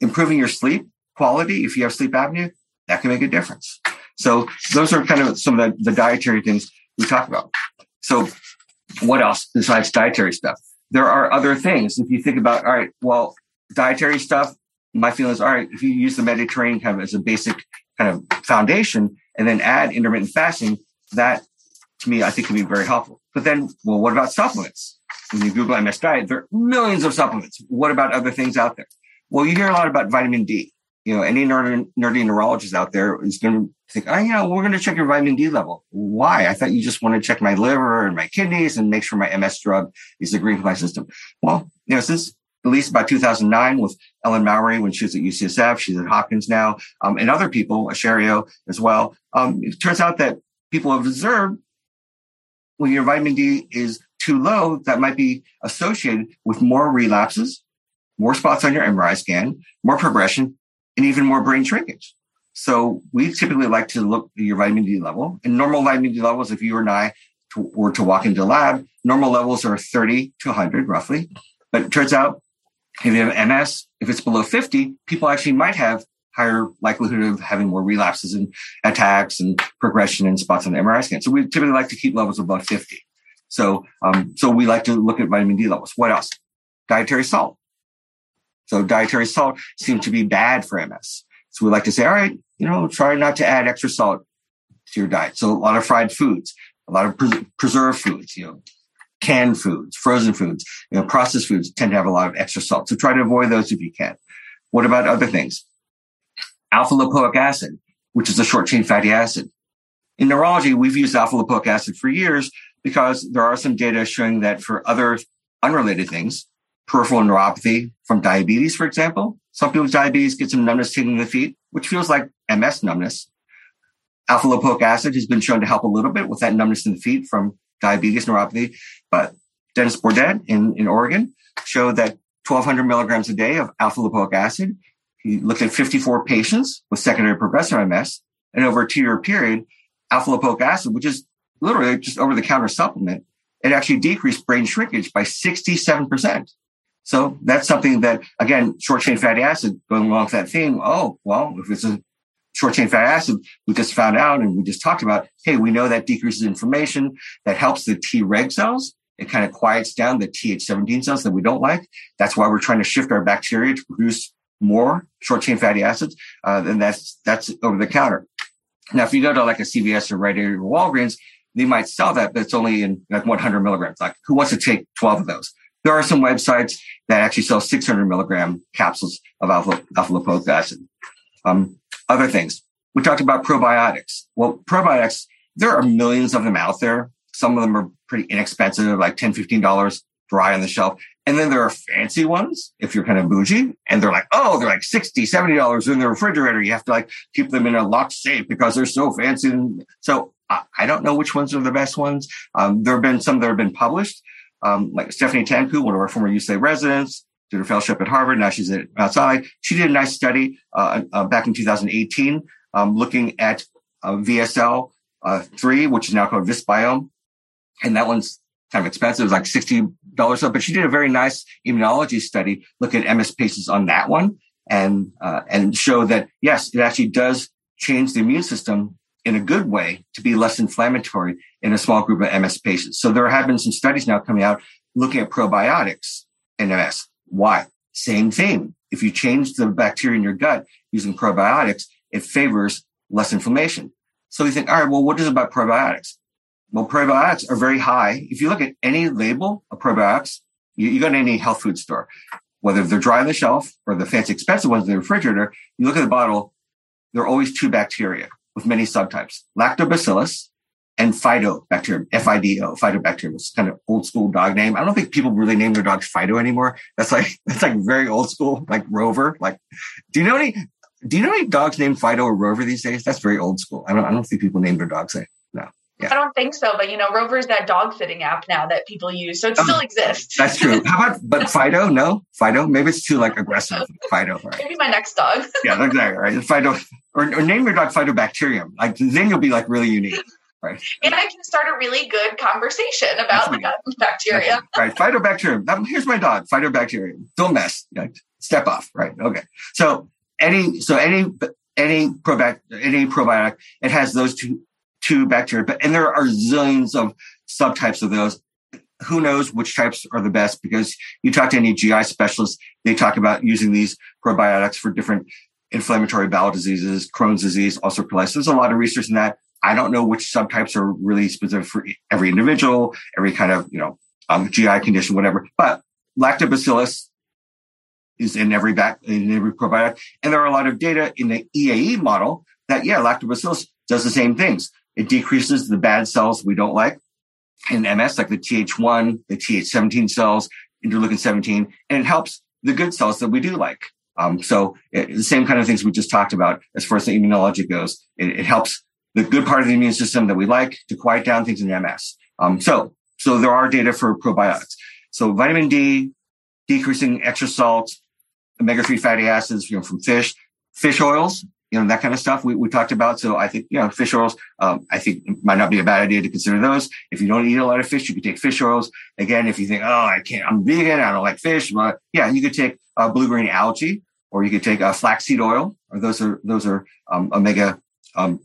Improving your sleep quality. If you have sleep apnea, that can make a difference. So those are kind of some of the, the dietary things we talk about. So what else besides dietary stuff? There are other things. If you think about, all right, well, dietary stuff, my feeling is, all right, if you use the Mediterranean kind of as a basic kind of foundation and then add intermittent fasting, that to me, I think can be very helpful. But then, well, what about supplements? When you Google MS diet, there are millions of supplements. What about other things out there? Well, you hear a lot about vitamin D. You know, any nerdy, nerdy neurologist out there is going to think, oh, yeah, we're going to check your vitamin D level. Why? I thought you just want to check my liver and my kidneys and make sure my MS drug is agreeing with my system. Well, you know, since at least about 2009 with Ellen Mowry when she was at UCSF, she's at Hopkins now, um, and other people, Ascherio as well. Um, it turns out that people have observed when your vitamin D is too low, that might be associated with more relapses, more spots on your MRI scan, more progression, and even more brain shrinkage. So we typically like to look at your vitamin D level and normal vitamin D levels. If you or I to, were to walk into the lab, normal levels are 30 to 100 roughly. But it turns out if you have MS, if it's below 50, people actually might have higher likelihood of having more relapses and attacks and progression and spots on the MRI scan. So we typically like to keep levels above 50. So, um, so we like to look at vitamin D levels. What else? Dietary salt. So dietary salt seems to be bad for MS. So we like to say, all right, you know, try not to add extra salt to your diet. So a lot of fried foods, a lot of pres- preserved foods, you know, canned foods, frozen foods, you know, processed foods tend to have a lot of extra salt. So try to avoid those if you can. What about other things? Alpha lipoic acid, which is a short chain fatty acid. In neurology, we've used alpha lipoic acid for years because there are some data showing that for other unrelated things, peripheral neuropathy from diabetes, for example, some people with diabetes get some numbness in the feet, which feels like MS numbness. Alpha lipoic acid has been shown to help a little bit with that numbness in the feet from diabetes neuropathy. But Dennis Bourdette in, in Oregon showed that 1200 milligrams a day of alpha lipoic acid. He looked at 54 patients with secondary progressive MS and over a two year period, alpha lipoic acid, which is literally just over the counter supplement, it actually decreased brain shrinkage by 67%. So that's something that, again, short chain fatty acid going along with that theme. Oh, well, if it's a short chain fatty acid, we just found out and we just talked about, hey, we know that decreases inflammation, that helps the T reg cells. It kind of quiets down the Th17 cells that we don't like. That's why we're trying to shift our bacteria to produce more short chain fatty acids. Uh, and that's, that's over the counter. Now, if you go to like a CVS or Rite Aid or Walgreens, they might sell that, but it's only in like 100 milligrams. Like who wants to take 12 of those? There are some websites that actually sell 600 milligram capsules of alpha, alpha lipoic acid. Um, other things. We talked about probiotics. Well, probiotics, there are millions of them out there. Some of them are pretty inexpensive, like $10, $15 dry on the shelf. And then there are fancy ones if you're kind of bougie and they're like, oh, they're like $60, $70 in the refrigerator. You have to like keep them in a locked safe because they're so fancy. So I don't know which ones are the best ones. Um, there have been some that have been published, um, like Stephanie Tankou, one of our former UCLA residents, did her fellowship at Harvard. Now she's at outside. She did a nice study uh, uh, back in 2018, um, looking at uh, VSL uh, three, which is now called Visbiome, and that one's kind of expensive, like sixty dollars. But she did a very nice immunology study, look at MS patients on that one, and uh, and show that yes, it actually does change the immune system in a good way to be less inflammatory in a small group of MS patients. So there have been some studies now coming out looking at probiotics in MS. Why? Same thing. If you change the bacteria in your gut using probiotics, it favors less inflammation. So you think, all right, well, what is about probiotics? Well, probiotics are very high. If you look at any label of probiotics, you, you go to any health food store, whether they're dry on the shelf or the fancy expensive ones in the refrigerator, you look at the bottle, there are always two bacteria with many subtypes, lactobacillus and Fidobacterium, F-I-D-O, Fidobacterium. It's kind of old school dog name. I don't think people really name their dogs Fido anymore. That's like, that's like very old school, like Rover. Like, do you know any, do you know any dogs named Fido or Rover these days? That's very old school. I don't, I don't think people name their dogs that. Yeah. I don't think so, but you know, Rover's that dog sitting app now that people use, so it oh, still exists. That's true. How about but Fido? No, Fido. Maybe it's too like aggressive. Fido. Right. Maybe my next dog. yeah, exactly. Right. Fido, or, or name your dog Fidobacterium. Like then you'll be like really unique. Right. And I can start a really good conversation about the gut bacteria. Right. Fidobacterium. That, here's my dog, Fidobacterium. Don't mess. Like, step off. Right. Okay. So any so any any probac any probiotic, it has those two two bacteria, but and there are zillions of subtypes of those. Who knows which types are the best? Because you talk to any GI specialist, they talk about using these probiotics for different inflammatory bowel diseases, Crohn's disease, ulcerative colitis. There's a lot of research in that. I don't know which subtypes are really specific for every individual, every kind of, you know, um, GI condition, whatever. But lactobacillus is in every back, in every probiotic. And there are a lot of data in the EAE model that, yeah, lactobacillus does the same things. It decreases the bad cells we don't like in MS, like the Th1, the Th17 cells, interleukin 17, and it helps the good cells that we do like. Um, so it, the same kind of things we just talked about as far as the immunology goes. It, it, helps the good part of the immune system that we like to quiet down things in MS. Um, so, so there are data for probiotics. So vitamin D, decreasing extra salt, omega-3 fatty acids, you know, from fish, fish oils, you know, that kind of stuff we, we talked about. So I think, you know, fish oils, um, I think might not be a bad idea to consider those. If you don't eat a lot of fish, you could take fish oils. Again, if you think, oh, I can't, I'm vegan, I don't like fish, but yeah, you could take uh, blue green algae or you could take uh, flaxseed oil or those are, those are, um, omega, um,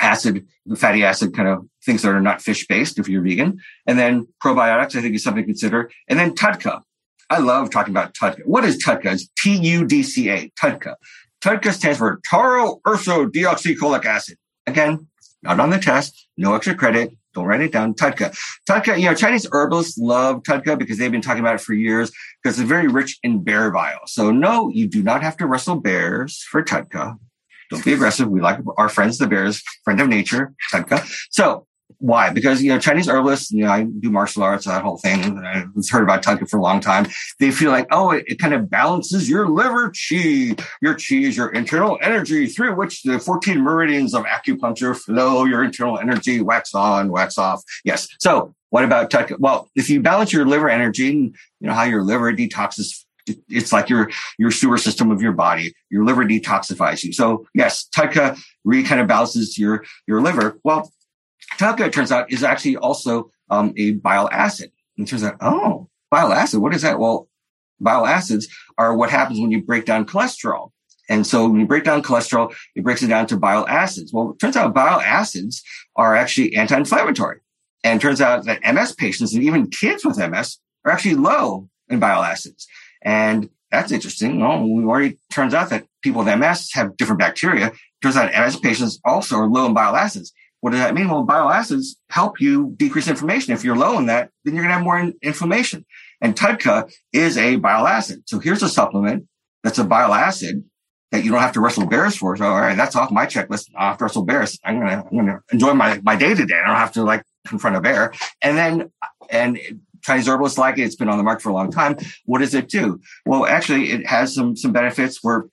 acid, fatty acid kind of things that are not fish based if you're vegan. And then probiotics, I think is something to consider. And then TUDCA. I love talking about TUDCA. What is TUDCA? It's T-U-D-C-A, TUDCA. TUDCA stands for tauroursodeoxycholic acid. Again, not on the test, no extra credit. Don't write it down. TUDCA. TUDCA, you know, Chinese herbalists love TUDCA because they've been talking about it for years because it's very rich in bear bile. So no, you do not have to wrestle bears for TUDCA. Don't be aggressive. We like our friends, the bears, friend of nature, TUDCA. So why? Because, you know, Chinese herbalists, you know, I do martial arts, that whole thing. I've heard about TUDCA for a long time. They feel like, oh, it, it, kind of balances your liver chi. Your chi is your internal energy through which the 14 meridians of acupuncture flow your internal energy, wax on, wax off. Yes. So what about TUDCA? Well, if you balance your liver energy, you know, how your liver detoxes it's like your your sewer system of your body. Your liver detoxifies you. So yes, TUDCA really kind of balances your your liver. Well, TUDCA, it turns out, is actually also um, a bile acid. And it turns out, oh, bile acid, what is that? Well, bile acids are what happens when you break down cholesterol. And so when you break down cholesterol, it breaks it down to bile acids. Well, it turns out bile acids are actually anti-inflammatory. And it turns out that MS patients and even kids with MS are actually low in bile acids. And that's interesting. Well, we already turns out that people with MS have different bacteria. Turns out MS patients also are low in bile acids. What does that mean? Well, bile acids help you decrease inflammation. If you're low in that, then you're going to have more in- inflammation. And TUDCA is a bile acid. So here's a supplement that's a bile acid that you don't have to wrestle bears for. So, all right, that's off my checklist. I have to wrestle bears. I'm going to, I'm going to enjoy my, my day to day. I don't have to like confront a bear. And then, and Chinese herbalists like it. It's been on the market for a long time. What does it do? Well, actually, it has some, some benefits where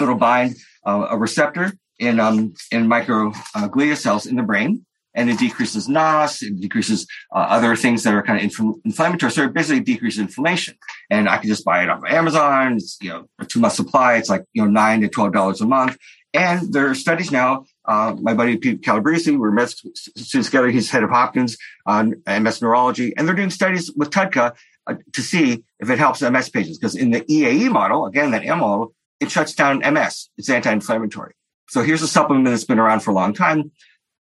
it'll bind uh, a receptor in um, in microglia cells in the brain, and it decreases NOS, it decreases uh, other things that are kind of inf- inflammatory. So it basically decreases inflammation. And I can just buy it off of Amazon. It's you know a two month supply. It's like you know nine to twelve dollars a month. And there are studies now. Uh, my buddy Pete Calabresi, we're med students together. He's head of Hopkins on MS neurology, and they're doing studies with TUDCA uh, to see if it helps MS patients. Because in the EAE model, again, that M model, it shuts down MS. It's anti-inflammatory. So here's a supplement that's been around for a long time,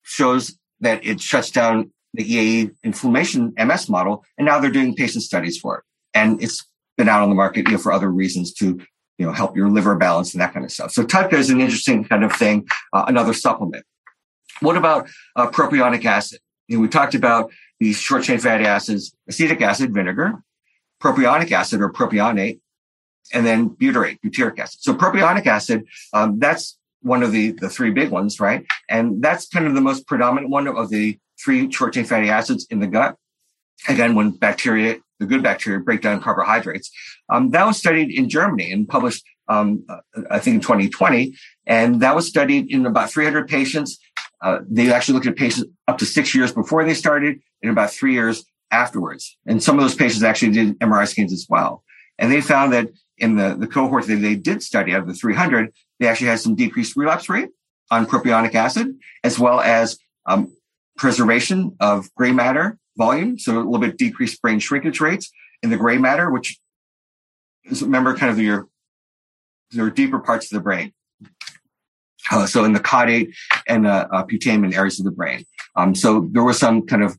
shows that it shuts down the EAE inflammation MS model, and now they're doing patient studies for it. And it's been out on the market you know, for other reasons to you know help your liver balance and that kind of stuff. So TUDCA is an interesting kind of thing, uh, another supplement. What about uh, propionic acid? You know, we talked about these short chain fatty acids, acetic acid, vinegar, propionic acid or propionate, and then butyrate, butyric acid. So propionic acid, um, that's one of the, the three big ones, right? And that's kind of the most predominant one of the three short chain fatty acids in the gut. Again, when bacteria, the good bacteria break down carbohydrates. Um, that was studied in Germany and published, um, uh, I think in 2020. And that was studied in about 300 patients. Uh, they actually looked at patients up to six years before they started and about three years afterwards. And some of those patients actually did MRI scans as well. And they found that in the, the cohort that they did study out of the 300, they actually had some decreased relapse rate on propionic acid, as well as um, preservation of gray matter volume. So a little bit decreased brain shrinkage rates in the gray matter, which is, remember kind of your, your deeper parts of the brain. Uh, so in the caudate and uh, uh, putamen areas of the brain. Um, so there was some kind of,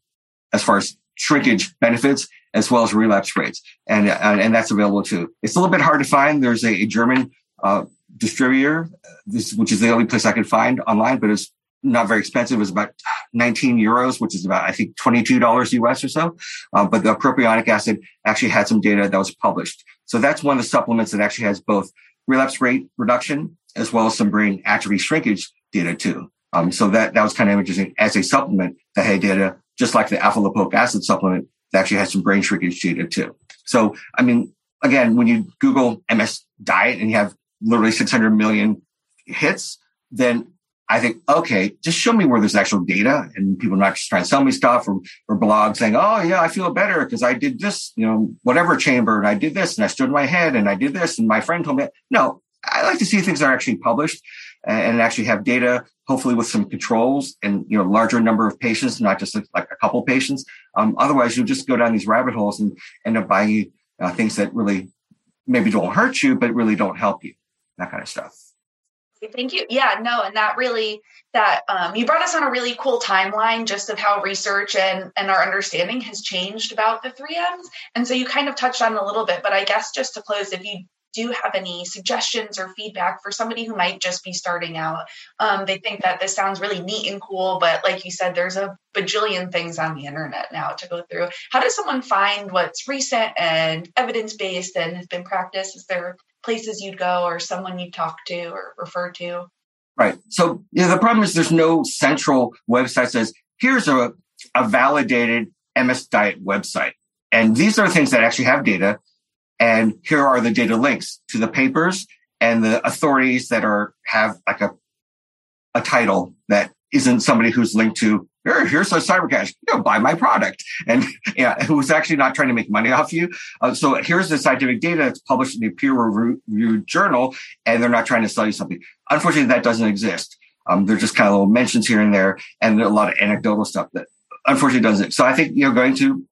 as far as shrinkage benefits, as well as relapse rates. And, uh, and that's available too. It's a little bit hard to find. There's a, a German, uh, distributor, this, which is the only place I could find online, but it's not very expensive. It was about 19 euros, which is about, I think, $22 US or so. Uh, but the propionic acid actually had some data that was published. So that's one of the supplements that actually has both relapse rate reduction as well as some brain atrophy shrinkage data too. Um, so that, that was kind of interesting as a supplement that had data, just like the alpha lipoic acid supplement actually has some brain shrinkage data too. So, I mean, again, when you Google MS diet and you have literally 600 million hits, then I think, okay, just show me where there's actual data and people are not just trying to sell me stuff or, or blogs saying, oh yeah, I feel better because I did this, you know, whatever chamber and I did this and I stood my head and I did this and my friend told me, no, I like to see things that are actually published and actually have data, hopefully with some controls and, you know, larger number of patients, not just like a couple patients. Um, otherwise you'll just go down these rabbit holes and end up buying uh, things that really maybe don't hurt you, but really don't help you, that kind of stuff. Thank you. Yeah, no, and that really that um, you brought us on a really cool timeline just of how research and and our understanding has changed about the three M's. And so you kind of touched on a little bit, but I guess just to close, if you do you have any suggestions or feedback for somebody who might just be starting out, um, they think that this sounds really neat and cool, but like you said, there's a bajillion things on the internet now to go through. How does someone find what's recent and evidence based and has been practiced? Is there places you'd go or someone you'd talk to or refer to? Right. So yeah, the problem is there's no central website that says here's a, a validated MS diet website. And these are things that actually have data. And here are the data links to the papers and the authorities that are have like a a title that isn't somebody who's linked to here, here's a cybercash, you know, buy my product. And yeah, who's actually not trying to make money off you. Uh, so here's the scientific data that's published in a peer reviewed journal, and they're not trying to sell you something. Unfortunately, that doesn't exist. Um, they're just kind of little mentions here and there, and a lot of anecdotal stuff that unfortunately doesn't. So I think, you know, going to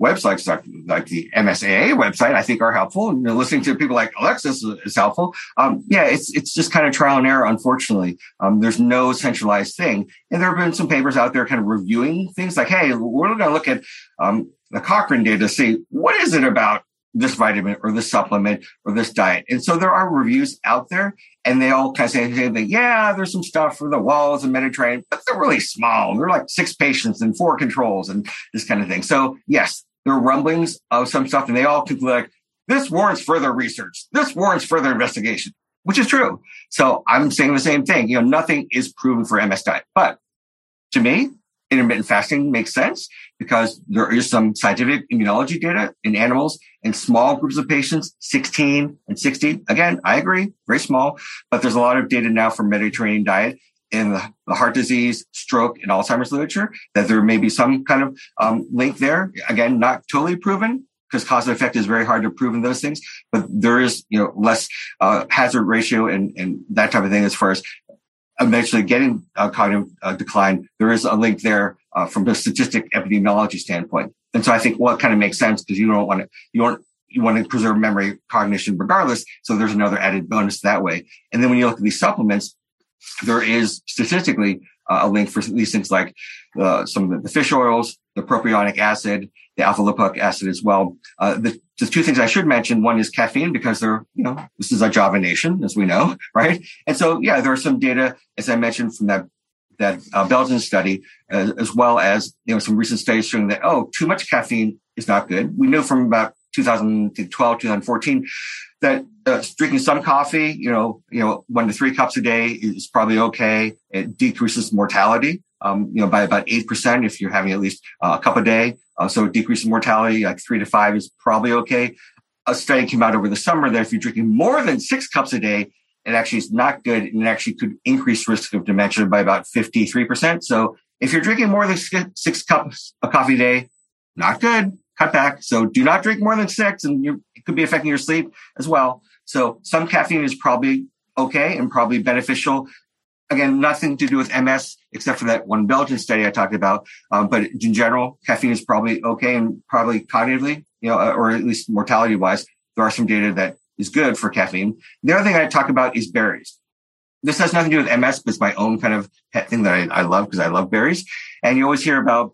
websites like, like the MSAA website, I think are helpful. And you listening to people like Alexis is, helpful. Um, yeah, it's, it's just kind of trial and error. Unfortunately, um, there's no centralized thing. And there have been some papers out there kind of reviewing things like, Hey, we're going to look at, um, the Cochrane data to see what is it about this vitamin or this supplement or this diet. And so there are reviews out there and they all kind of say. Yeah, there's some stuff for the Wahls and Mediterranean, but they're really small. They're like six patients and four controls and this kind of thing. So yes, there are rumblings of some stuff and they all conclude like, this warrants further research. This warrants further investigation, which is true. So I'm saying the same thing. You know, nothing is proven for MS diet, but to me, intermittent fasting makes sense because there is some scientific immunology data in animals in small groups of patients, 16 and 60. Again, I agree, very small, but there's a lot of data now for Mediterranean diet in the, heart disease, stroke, and Alzheimer's literature that there may be some kind of um, link there. Again, not totally proven because cause and effect is very hard to prove in those things, but there is, you know, less uh, hazard ratio and, and that type of thing as far as eventually getting a cognitive uh, decline. There is a link there uh, from the statistic epidemiology standpoint. And so I think, well, kind of makes sense because you don't want to, you want, you want to preserve memory cognition regardless. So there's another added bonus that way. And then when you look at these supplements, there is statistically uh, a link for these things like uh, some of the fish oils, the propionic acid, the alpha lipoic acid as well. Uh, the, the two things I should mention, one is caffeine because they're, you know, this is a Java nation, as we know, right? And so, yeah, there are some data, as I mentioned, from that that uh, Belgian study, as well as you know some recent studies showing that oh, too much caffeine is not good. We know from about 2012, 2014 that uh, drinking some coffee, you know, you know, one to three cups a day is probably okay. It decreases mortality, um, you know, by about 8% if you're having at least uh, a cup a day. Uh, so decreasing mortality, like three to five is probably okay. A study came out over the summer that if you're drinking more than six cups a day, it actually is not good and it actually could increase risk of dementia by about 53%. So if you're drinking more than six cups of coffee a day, not good cut back. So do not drink more than six and you, it could be affecting your sleep as well. So some caffeine is probably okay and probably beneficial. Again, nothing to do with MS except for that one Belgian study I talked about. Um, but in general, caffeine is probably okay and probably cognitively, you know, or at least mortality wise, there are some data that is good for caffeine. The other thing I talk about is berries. This has nothing to do with MS, but it's my own kind of pet thing that I, I love because I love berries. And you always hear about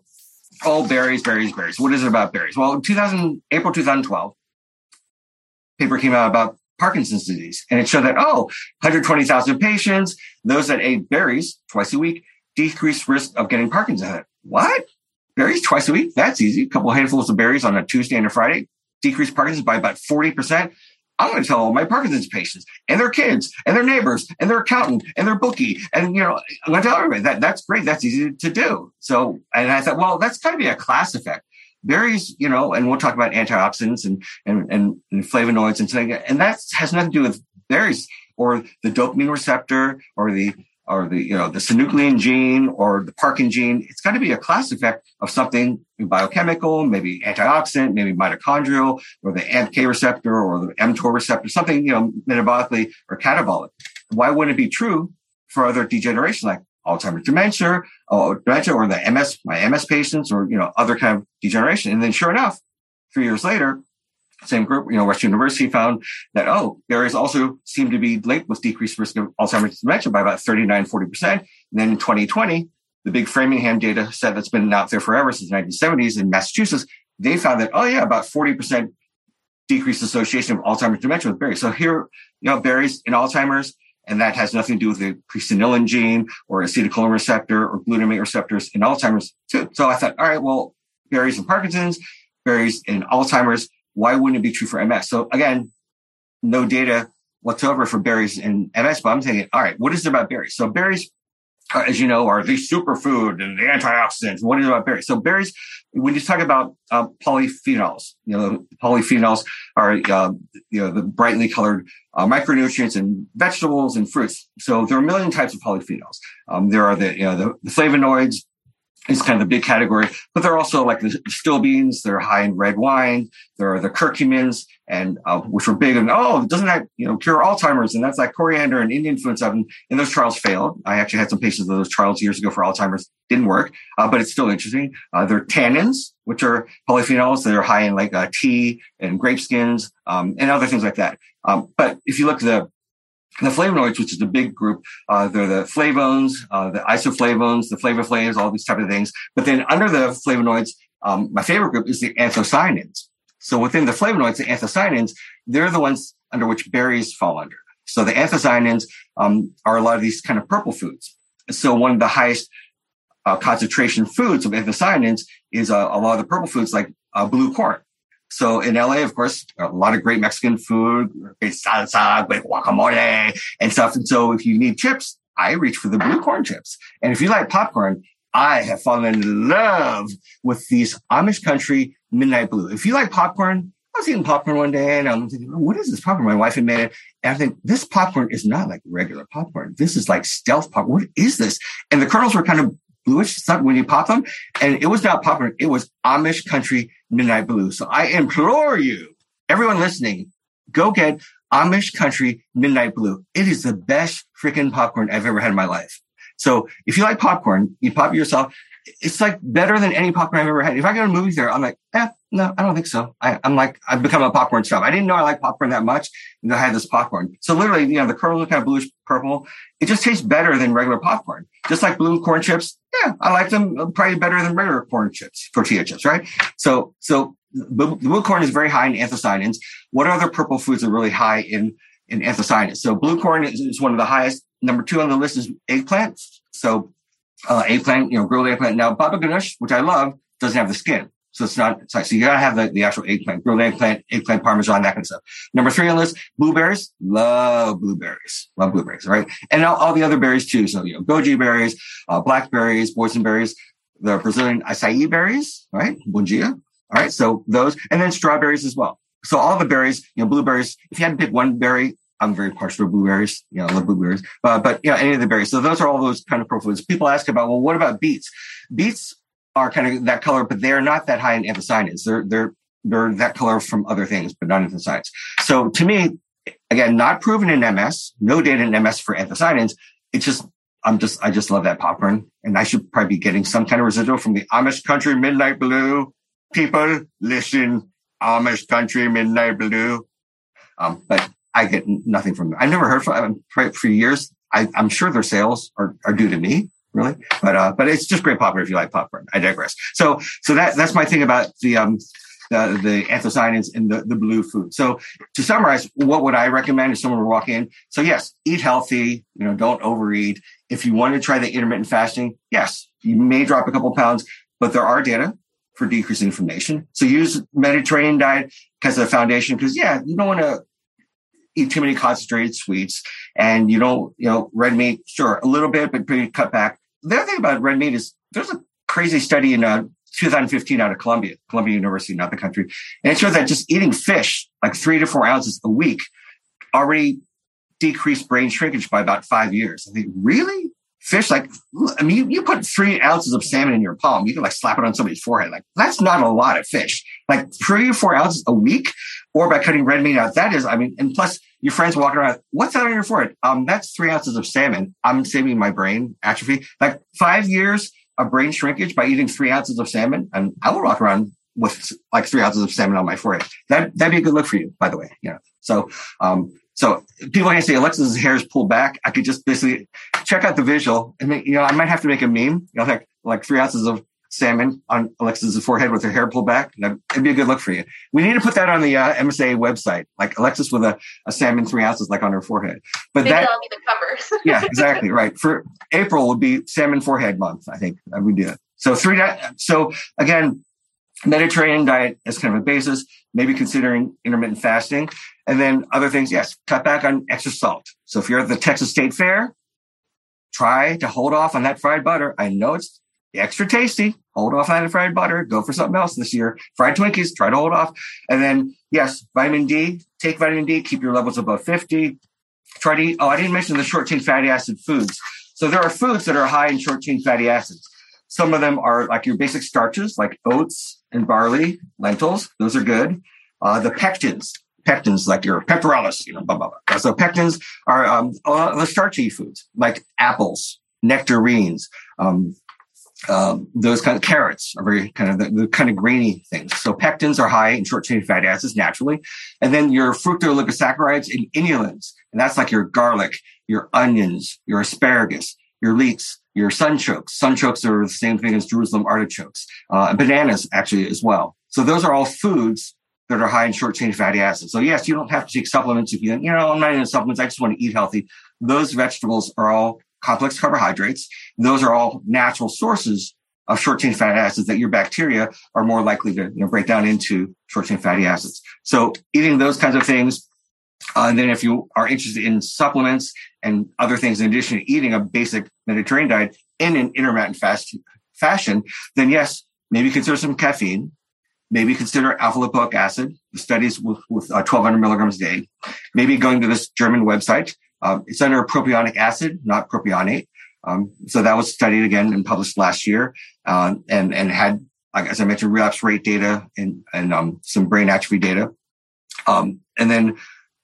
Oh, berries, berries, berries. What is it about berries? Well, in 2000, April 2012, paper came out about Parkinson's disease, and it showed that oh, 120,000 patients, those that ate berries twice a week, decreased risk of getting Parkinson's. What? Berries twice a week? That's easy. A couple handfuls of berries on a Tuesday and a Friday, decrease Parkinson's by about 40%. I'm going to tell all my Parkinson's patients and their kids and their neighbors and their accountant and their bookie. And, you know, I'm going to tell everybody that that's great. That's easy to do. So, and I thought, well, that's got to be a class effect. Berries, you know, and we'll talk about antioxidants and, and, and, and flavonoids and. And that has nothing to do with berries or the dopamine receptor or the or the you know the synuclein gene or the Parkin gene. It's got to be a class effect of something biochemical, maybe antioxidant, maybe mitochondrial, or the AMPK receptor or the mTOR receptor, something you know metabolically or catabolic. Why wouldn't it be true for other degeneration like Alzheimer's dementia, or dementia, or the MS, my MS patients, or you know other kind of degeneration? And then, sure enough, three years later, same group, you know, Western University found that, oh, berries also seem to be linked with decreased risk of Alzheimer's dementia by about 39, 40%. And then in 2020, the big Framingham data set that's been out there forever since the 1970s in Massachusetts, they found that, oh yeah, about 40% decreased association of Alzheimer's dementia with berries. So here, you know, berries in Alzheimer's, and that has nothing to do with the presenilin gene or acetylcholine receptor or glutamate receptors in Alzheimer's too. So I thought, all right, well, berries in Parkinson's, berries in Alzheimer's, why wouldn't it be true for MS? So again, no data whatsoever for berries in MS, but I'm thinking, all right, what is it about berries? So berries, as you know, are the superfood and the antioxidants. What is about berries? So berries, when you talk about uh, polyphenols, you know, polyphenols are, uh, you know, the brightly colored uh, micronutrients in vegetables and fruits. So there are a million types of polyphenols. Um, there are the, you know, the, the flavonoids, is kind of the big category, but there are also like the stilbenes. They're high in red wine. There are the curcumins, and uh, which were big. And oh, doesn't that you know cure Alzheimer's? And that's like coriander and Indian food stuff. And, and those trials failed. I actually had some patients of those trials years ago for Alzheimer's. Didn't work, uh, but it's still interesting. Uh, there are tannins, which are polyphenols that are high in like uh, tea and grape skins um, and other things like that. Um, but if you look at the the flavonoids, which is the big group, uh, they're the flavones, uh, the isoflavones, the flavoflavs, all these type of things. But then under the flavonoids, um, my favorite group is the anthocyanins. So within the flavonoids, the anthocyanins, they're the ones under which berries fall under. So the anthocyanins um, are a lot of these kind of purple foods. So one of the highest uh, concentration foods of anthocyanins is uh, a lot of the purple foods like uh, blue corn. So in LA, of course, a lot of great Mexican food, salsa, guacamole and stuff. And so if you need chips, I reach for the blue corn chips. And if you like popcorn, I have fallen in love with these Amish country midnight blue. If you like popcorn, I was eating popcorn one day and I'm thinking, oh, what is this popcorn? My wife had made it. And I think this popcorn is not like regular popcorn. This is like stealth popcorn. What is this? And the kernels were kind of bluish when you pop them. And it was not popcorn. It was Amish country midnight blue. So I implore you, everyone listening, go get Amish country midnight blue. It is the best freaking popcorn I've ever had in my life. So if you like popcorn, you pop yourself. It's like better than any popcorn I've ever had. If I go to a movie theater, I'm like, eh, no, I don't think so. I, am like, I've become a popcorn snob. I didn't know I like popcorn that much. And I had this popcorn. So literally, you know, the kernels are kind of bluish purple. It just tastes better than regular popcorn. Just like blue corn chips. Yeah, I like them probably better than regular corn chips, tortilla chips, right? So, so the blue corn is very high in anthocyanins. What other purple foods are really high in, in anthocyanins? So blue corn is, is one of the highest. Number two on the list is eggplant. So, uh, eggplant, you know, grilled eggplant. Now, baba ganoush, which I love, doesn't have the skin. So it's not, so you gotta have the, the actual eggplant, grilled eggplant, eggplant parmesan, that kind of stuff. Number three on the list, blueberries. Love blueberries. Love blueberries, right? And all, all the other berries too. So, you know, goji berries, uh, blackberries, boysenberries, the Brazilian acai berries, right? Bungia. All right. So those, and then strawberries as well. So all the berries, you know, blueberries, if you had to pick one berry, I'm very partial to blueberries. You know, I love blueberries, uh, but you know, any of the berries. So those are all those kind of profoods. People ask about, well, what about beets? Beets are kind of that color, but they're not that high in anthocyanins. They're they're they're that color from other things, but not anthocyanins. So to me, again, not proven in MS, no data in MS for anthocyanins. It's just I'm just I just love that popcorn, and I should probably be getting some kind of residual from the Amish Country Midnight Blue. People, listen, Amish Country Midnight Blue. Um, but I get nothing from them. I've never heard from them for, years. I, am sure their sales are, are due to me, really. But uh, but it's just great popcorn if you like popcorn. I digress. So so that that's my thing about the um the, the anthocyanins in the, the blue food. So to summarize, what would I recommend if someone were walking in? So yes, eat healthy, you know, don't overeat. If you want to try the intermittent fasting, yes, you may drop a couple pounds, but there are data for decreasing inflammation. So use Mediterranean diet as a foundation because yeah, you don't want to eat too many concentrated sweets and you don't, you know, red meat, sure, a little bit, but pretty cut back the other thing about red meat is there's a crazy study in uh, 2015 out of Columbia, Columbia University, not the country. And it showed that just eating fish, like three to four ounces a week, already decreased brain shrinkage by about five years. I think, really? Fish, like, I mean, you, you put three ounces of salmon in your palm, you can like slap it on somebody's forehead. Like, that's not a lot of fish. Like three or four ounces a week, or by cutting red meat out, that is, I mean, and plus your friends walking around, what's that on your forehead? Um, that's three ounces of salmon. I'm saving my brain atrophy. Like five years of brain shrinkage by eating three ounces of salmon, and I will walk around with like three ounces of salmon on my forehead. That that'd be a good look for you, by the way. Yeah. So um, so people can say Alexis's hair is pulled back. I could just basically check out the visual and make, you know, I might have to make a meme, you know, like, like three ounces of salmon on Alexis's forehead with her hair pulled back. It'd be a good look for you. We need to put that on the uh, MSA website, like Alexis with a, a salmon three ounces, like on her forehead. But Maybe that, that'll be the cover. yeah, exactly. Right. For April would be salmon forehead month. I think we do it. So three, so again, Mediterranean diet as kind of a basis, maybe considering intermittent fasting. And then other things, yes, cut back on extra salt. So if you're at the Texas State Fair, try to hold off on that fried butter. I know it's extra tasty. Hold off on the fried butter. Go for something else this year. Fried Twinkies, try to hold off. And then, yes, vitamin D, take vitamin D, keep your levels above 50. Try to eat, oh, I didn't mention the short chain fatty acid foods. So there are foods that are high in short chain fatty acids. Some of them are like your basic starches, like oats and barley, lentils. Those are good. Uh, the pectins, pectins, like your pectoralis, you know, blah, blah, blah. So pectins are um, the starchy foods like apples, nectarines, um, um, those kind of carrots are very kind of the, the, kind of grainy things. So pectins are high in short chain fatty acids naturally. And then your fructooligosaccharides and inulins. And that's like your garlic, your onions, your asparagus, your leeks, your sunchokes. Sunchokes are the same thing as Jerusalem artichokes, uh, bananas actually as well. So those are all foods that are high in short chain fatty acids. So yes, you don't have to take supplements if you, you know, I'm not into supplements. I just want to eat healthy. Those vegetables are all complex carbohydrates. Those are all natural sources of short chain fatty acids that your bacteria are more likely to you know, break down into short chain fatty acids. So eating those kinds of things. Uh, and then if you are interested in supplements and other things in addition to eating a basic Mediterranean diet in an intermittent fast fashion, then yes, maybe consider some caffeine maybe consider alpha lipoic acid, the studies with, with uh, 1200 milligrams a day. Maybe going to this German website. Um, it's under propionic acid, not propionate. Um, so that was studied again and published last year, uh, and and had, as I mentioned, relapse rate data and and um, some brain atrophy data. Um, and then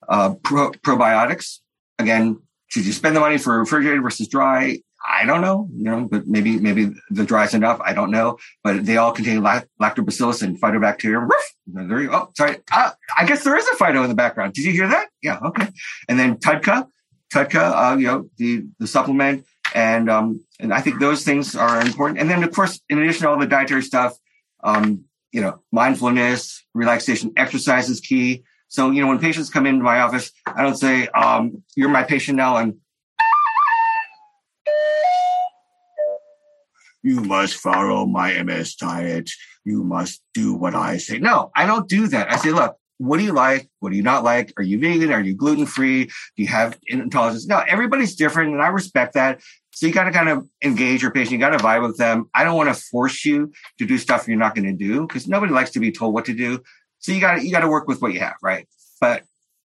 uh, pro- probiotics. Again, should you spend the money for refrigerated versus dry? I don't know, you know, but maybe maybe the dry's enough. I don't know, but they all contain lactobacillus and Fidobacterium. There you. Oh, sorry. Uh, I guess there is a Fido in the background. Did you hear that? Yeah. Okay. And then TUDCA, TUDCA, uh, you know, the the supplement, and um, and I think those things are important. And then of course, in addition to all the dietary stuff, um, you know, mindfulness, relaxation, exercise is key. So you know, when patients come into my office, I don't say, um, "You're my patient now," and you must follow my MS diet. You must do what I say. No, I don't do that. I say, look, what do you like? What do you not like? Are you vegan? Are you gluten free? Do you have intolerance? No, everybody's different and I respect that. So you got to kind of engage your patient. You got to vibe with them. I don't want to force you to do stuff you're not going to do because nobody likes to be told what to do. So you got to, you got to work with what you have, right? But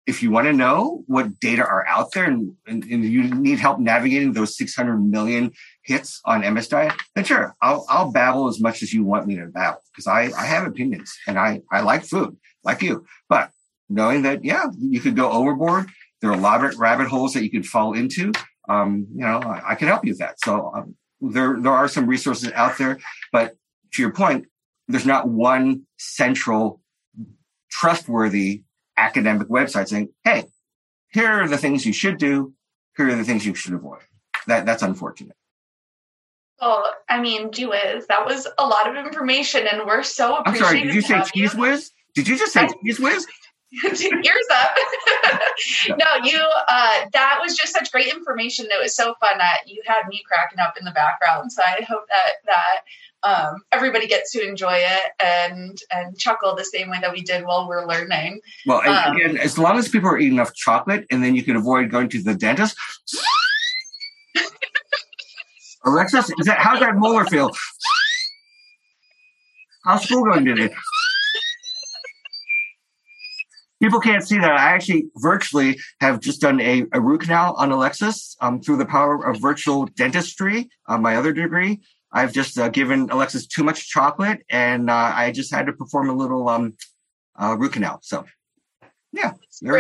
if you want to know what data are out there and, and, and, you need help navigating those 600 million hits on MS diet, then sure, I'll, I'll babble as much as you want me to babble because I, I have opinions and I, I like food like you. But knowing that, yeah, you could go overboard. There are a lot of rabbit holes that you could fall into. Um, you know, I, I, can help you with that. So um, there, there are some resources out there, but to your point, there's not one central trustworthy academic website saying, hey, here are the things you should do. Here are the things you should avoid. That that's unfortunate. Oh, I mean, gee whiz, that was a lot of information, and we're so I'm sorry. Did you say cheese you. whiz? Did you just say cheese whiz? Ears up. no, you. Uh, that was just such great information. It was so fun that you had me cracking up in the background. So I hope that that um, everybody gets to enjoy it and and chuckle the same way that we did while we're learning. Well, um, again, as long as people are eating enough chocolate, and then you can avoid going to the dentist. Alexis, is that how's that molar feel? How's school going today? people can't see that. I actually virtually have just done a, a root canal on Alexis um, through the power of virtual dentistry on my other degree. I've just uh, given Alexis too much chocolate, and uh, I just had to perform a little um, uh, root canal. So, yeah, there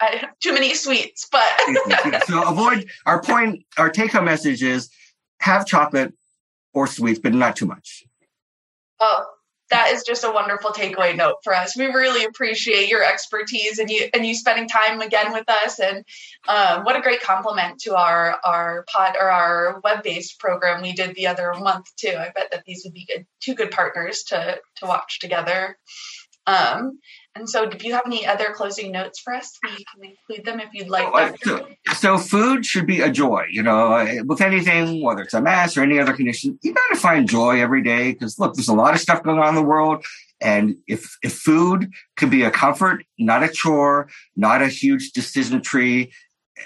I, too many sweets, but so avoid. Our point, our take-home message is: have chocolate or sweets, but not too much. Oh, that is just a wonderful takeaway note for us. We really appreciate your expertise and you and you spending time again with us. And um, what a great compliment to our our pod or our web based program we did the other month too. I bet that these would be good two good partners to to watch together. Um, and so, if you have any other closing notes for us, we can include them if you'd like. Oh, so, so, food should be a joy. You know, with anything, whether it's MS or any other condition, you got to find joy every day. Because look, there's a lot of stuff going on in the world, and if if food can be a comfort, not a chore, not a huge decision tree,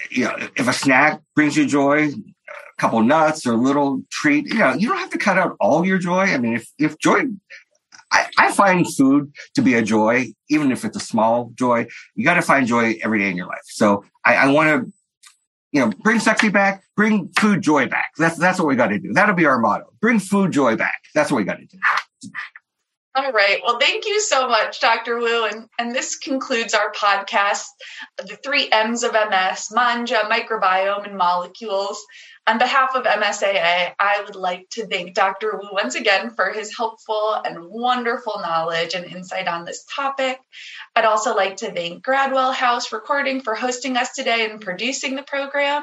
you know, if a snack brings you joy, a couple nuts or a little treat, you know, you don't have to cut out all your joy. I mean, if if joy I, I, find food to be a joy, even if it's a small joy. You got to find joy every day in your life. So I, I want to, you know, bring sexy back, bring food joy back. That's that's what we got to do. That'll be our motto. Bring food joy back. That's what we got to do. All right. Well, thank you so much, Dr. Wu. And, and this concludes our podcast, The Three M's of MS, Mangia, Microbiome, and Molecules. On behalf of MSAA, I would like to thank Dr. Wu once again for his helpful and wonderful knowledge and insight on this topic. I'd also like to thank Gradwell House Recording for hosting us today and producing the program.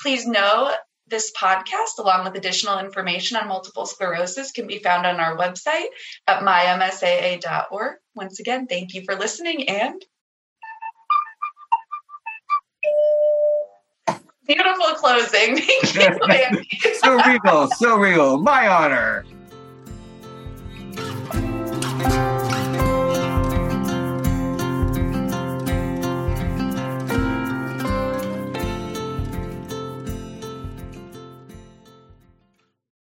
Please know this podcast, along with additional information on multiple sclerosis, can be found on our website at mymsaa.org. Once again, thank you for listening and Beautiful closing. Thank you, so regal, so regal. My honor.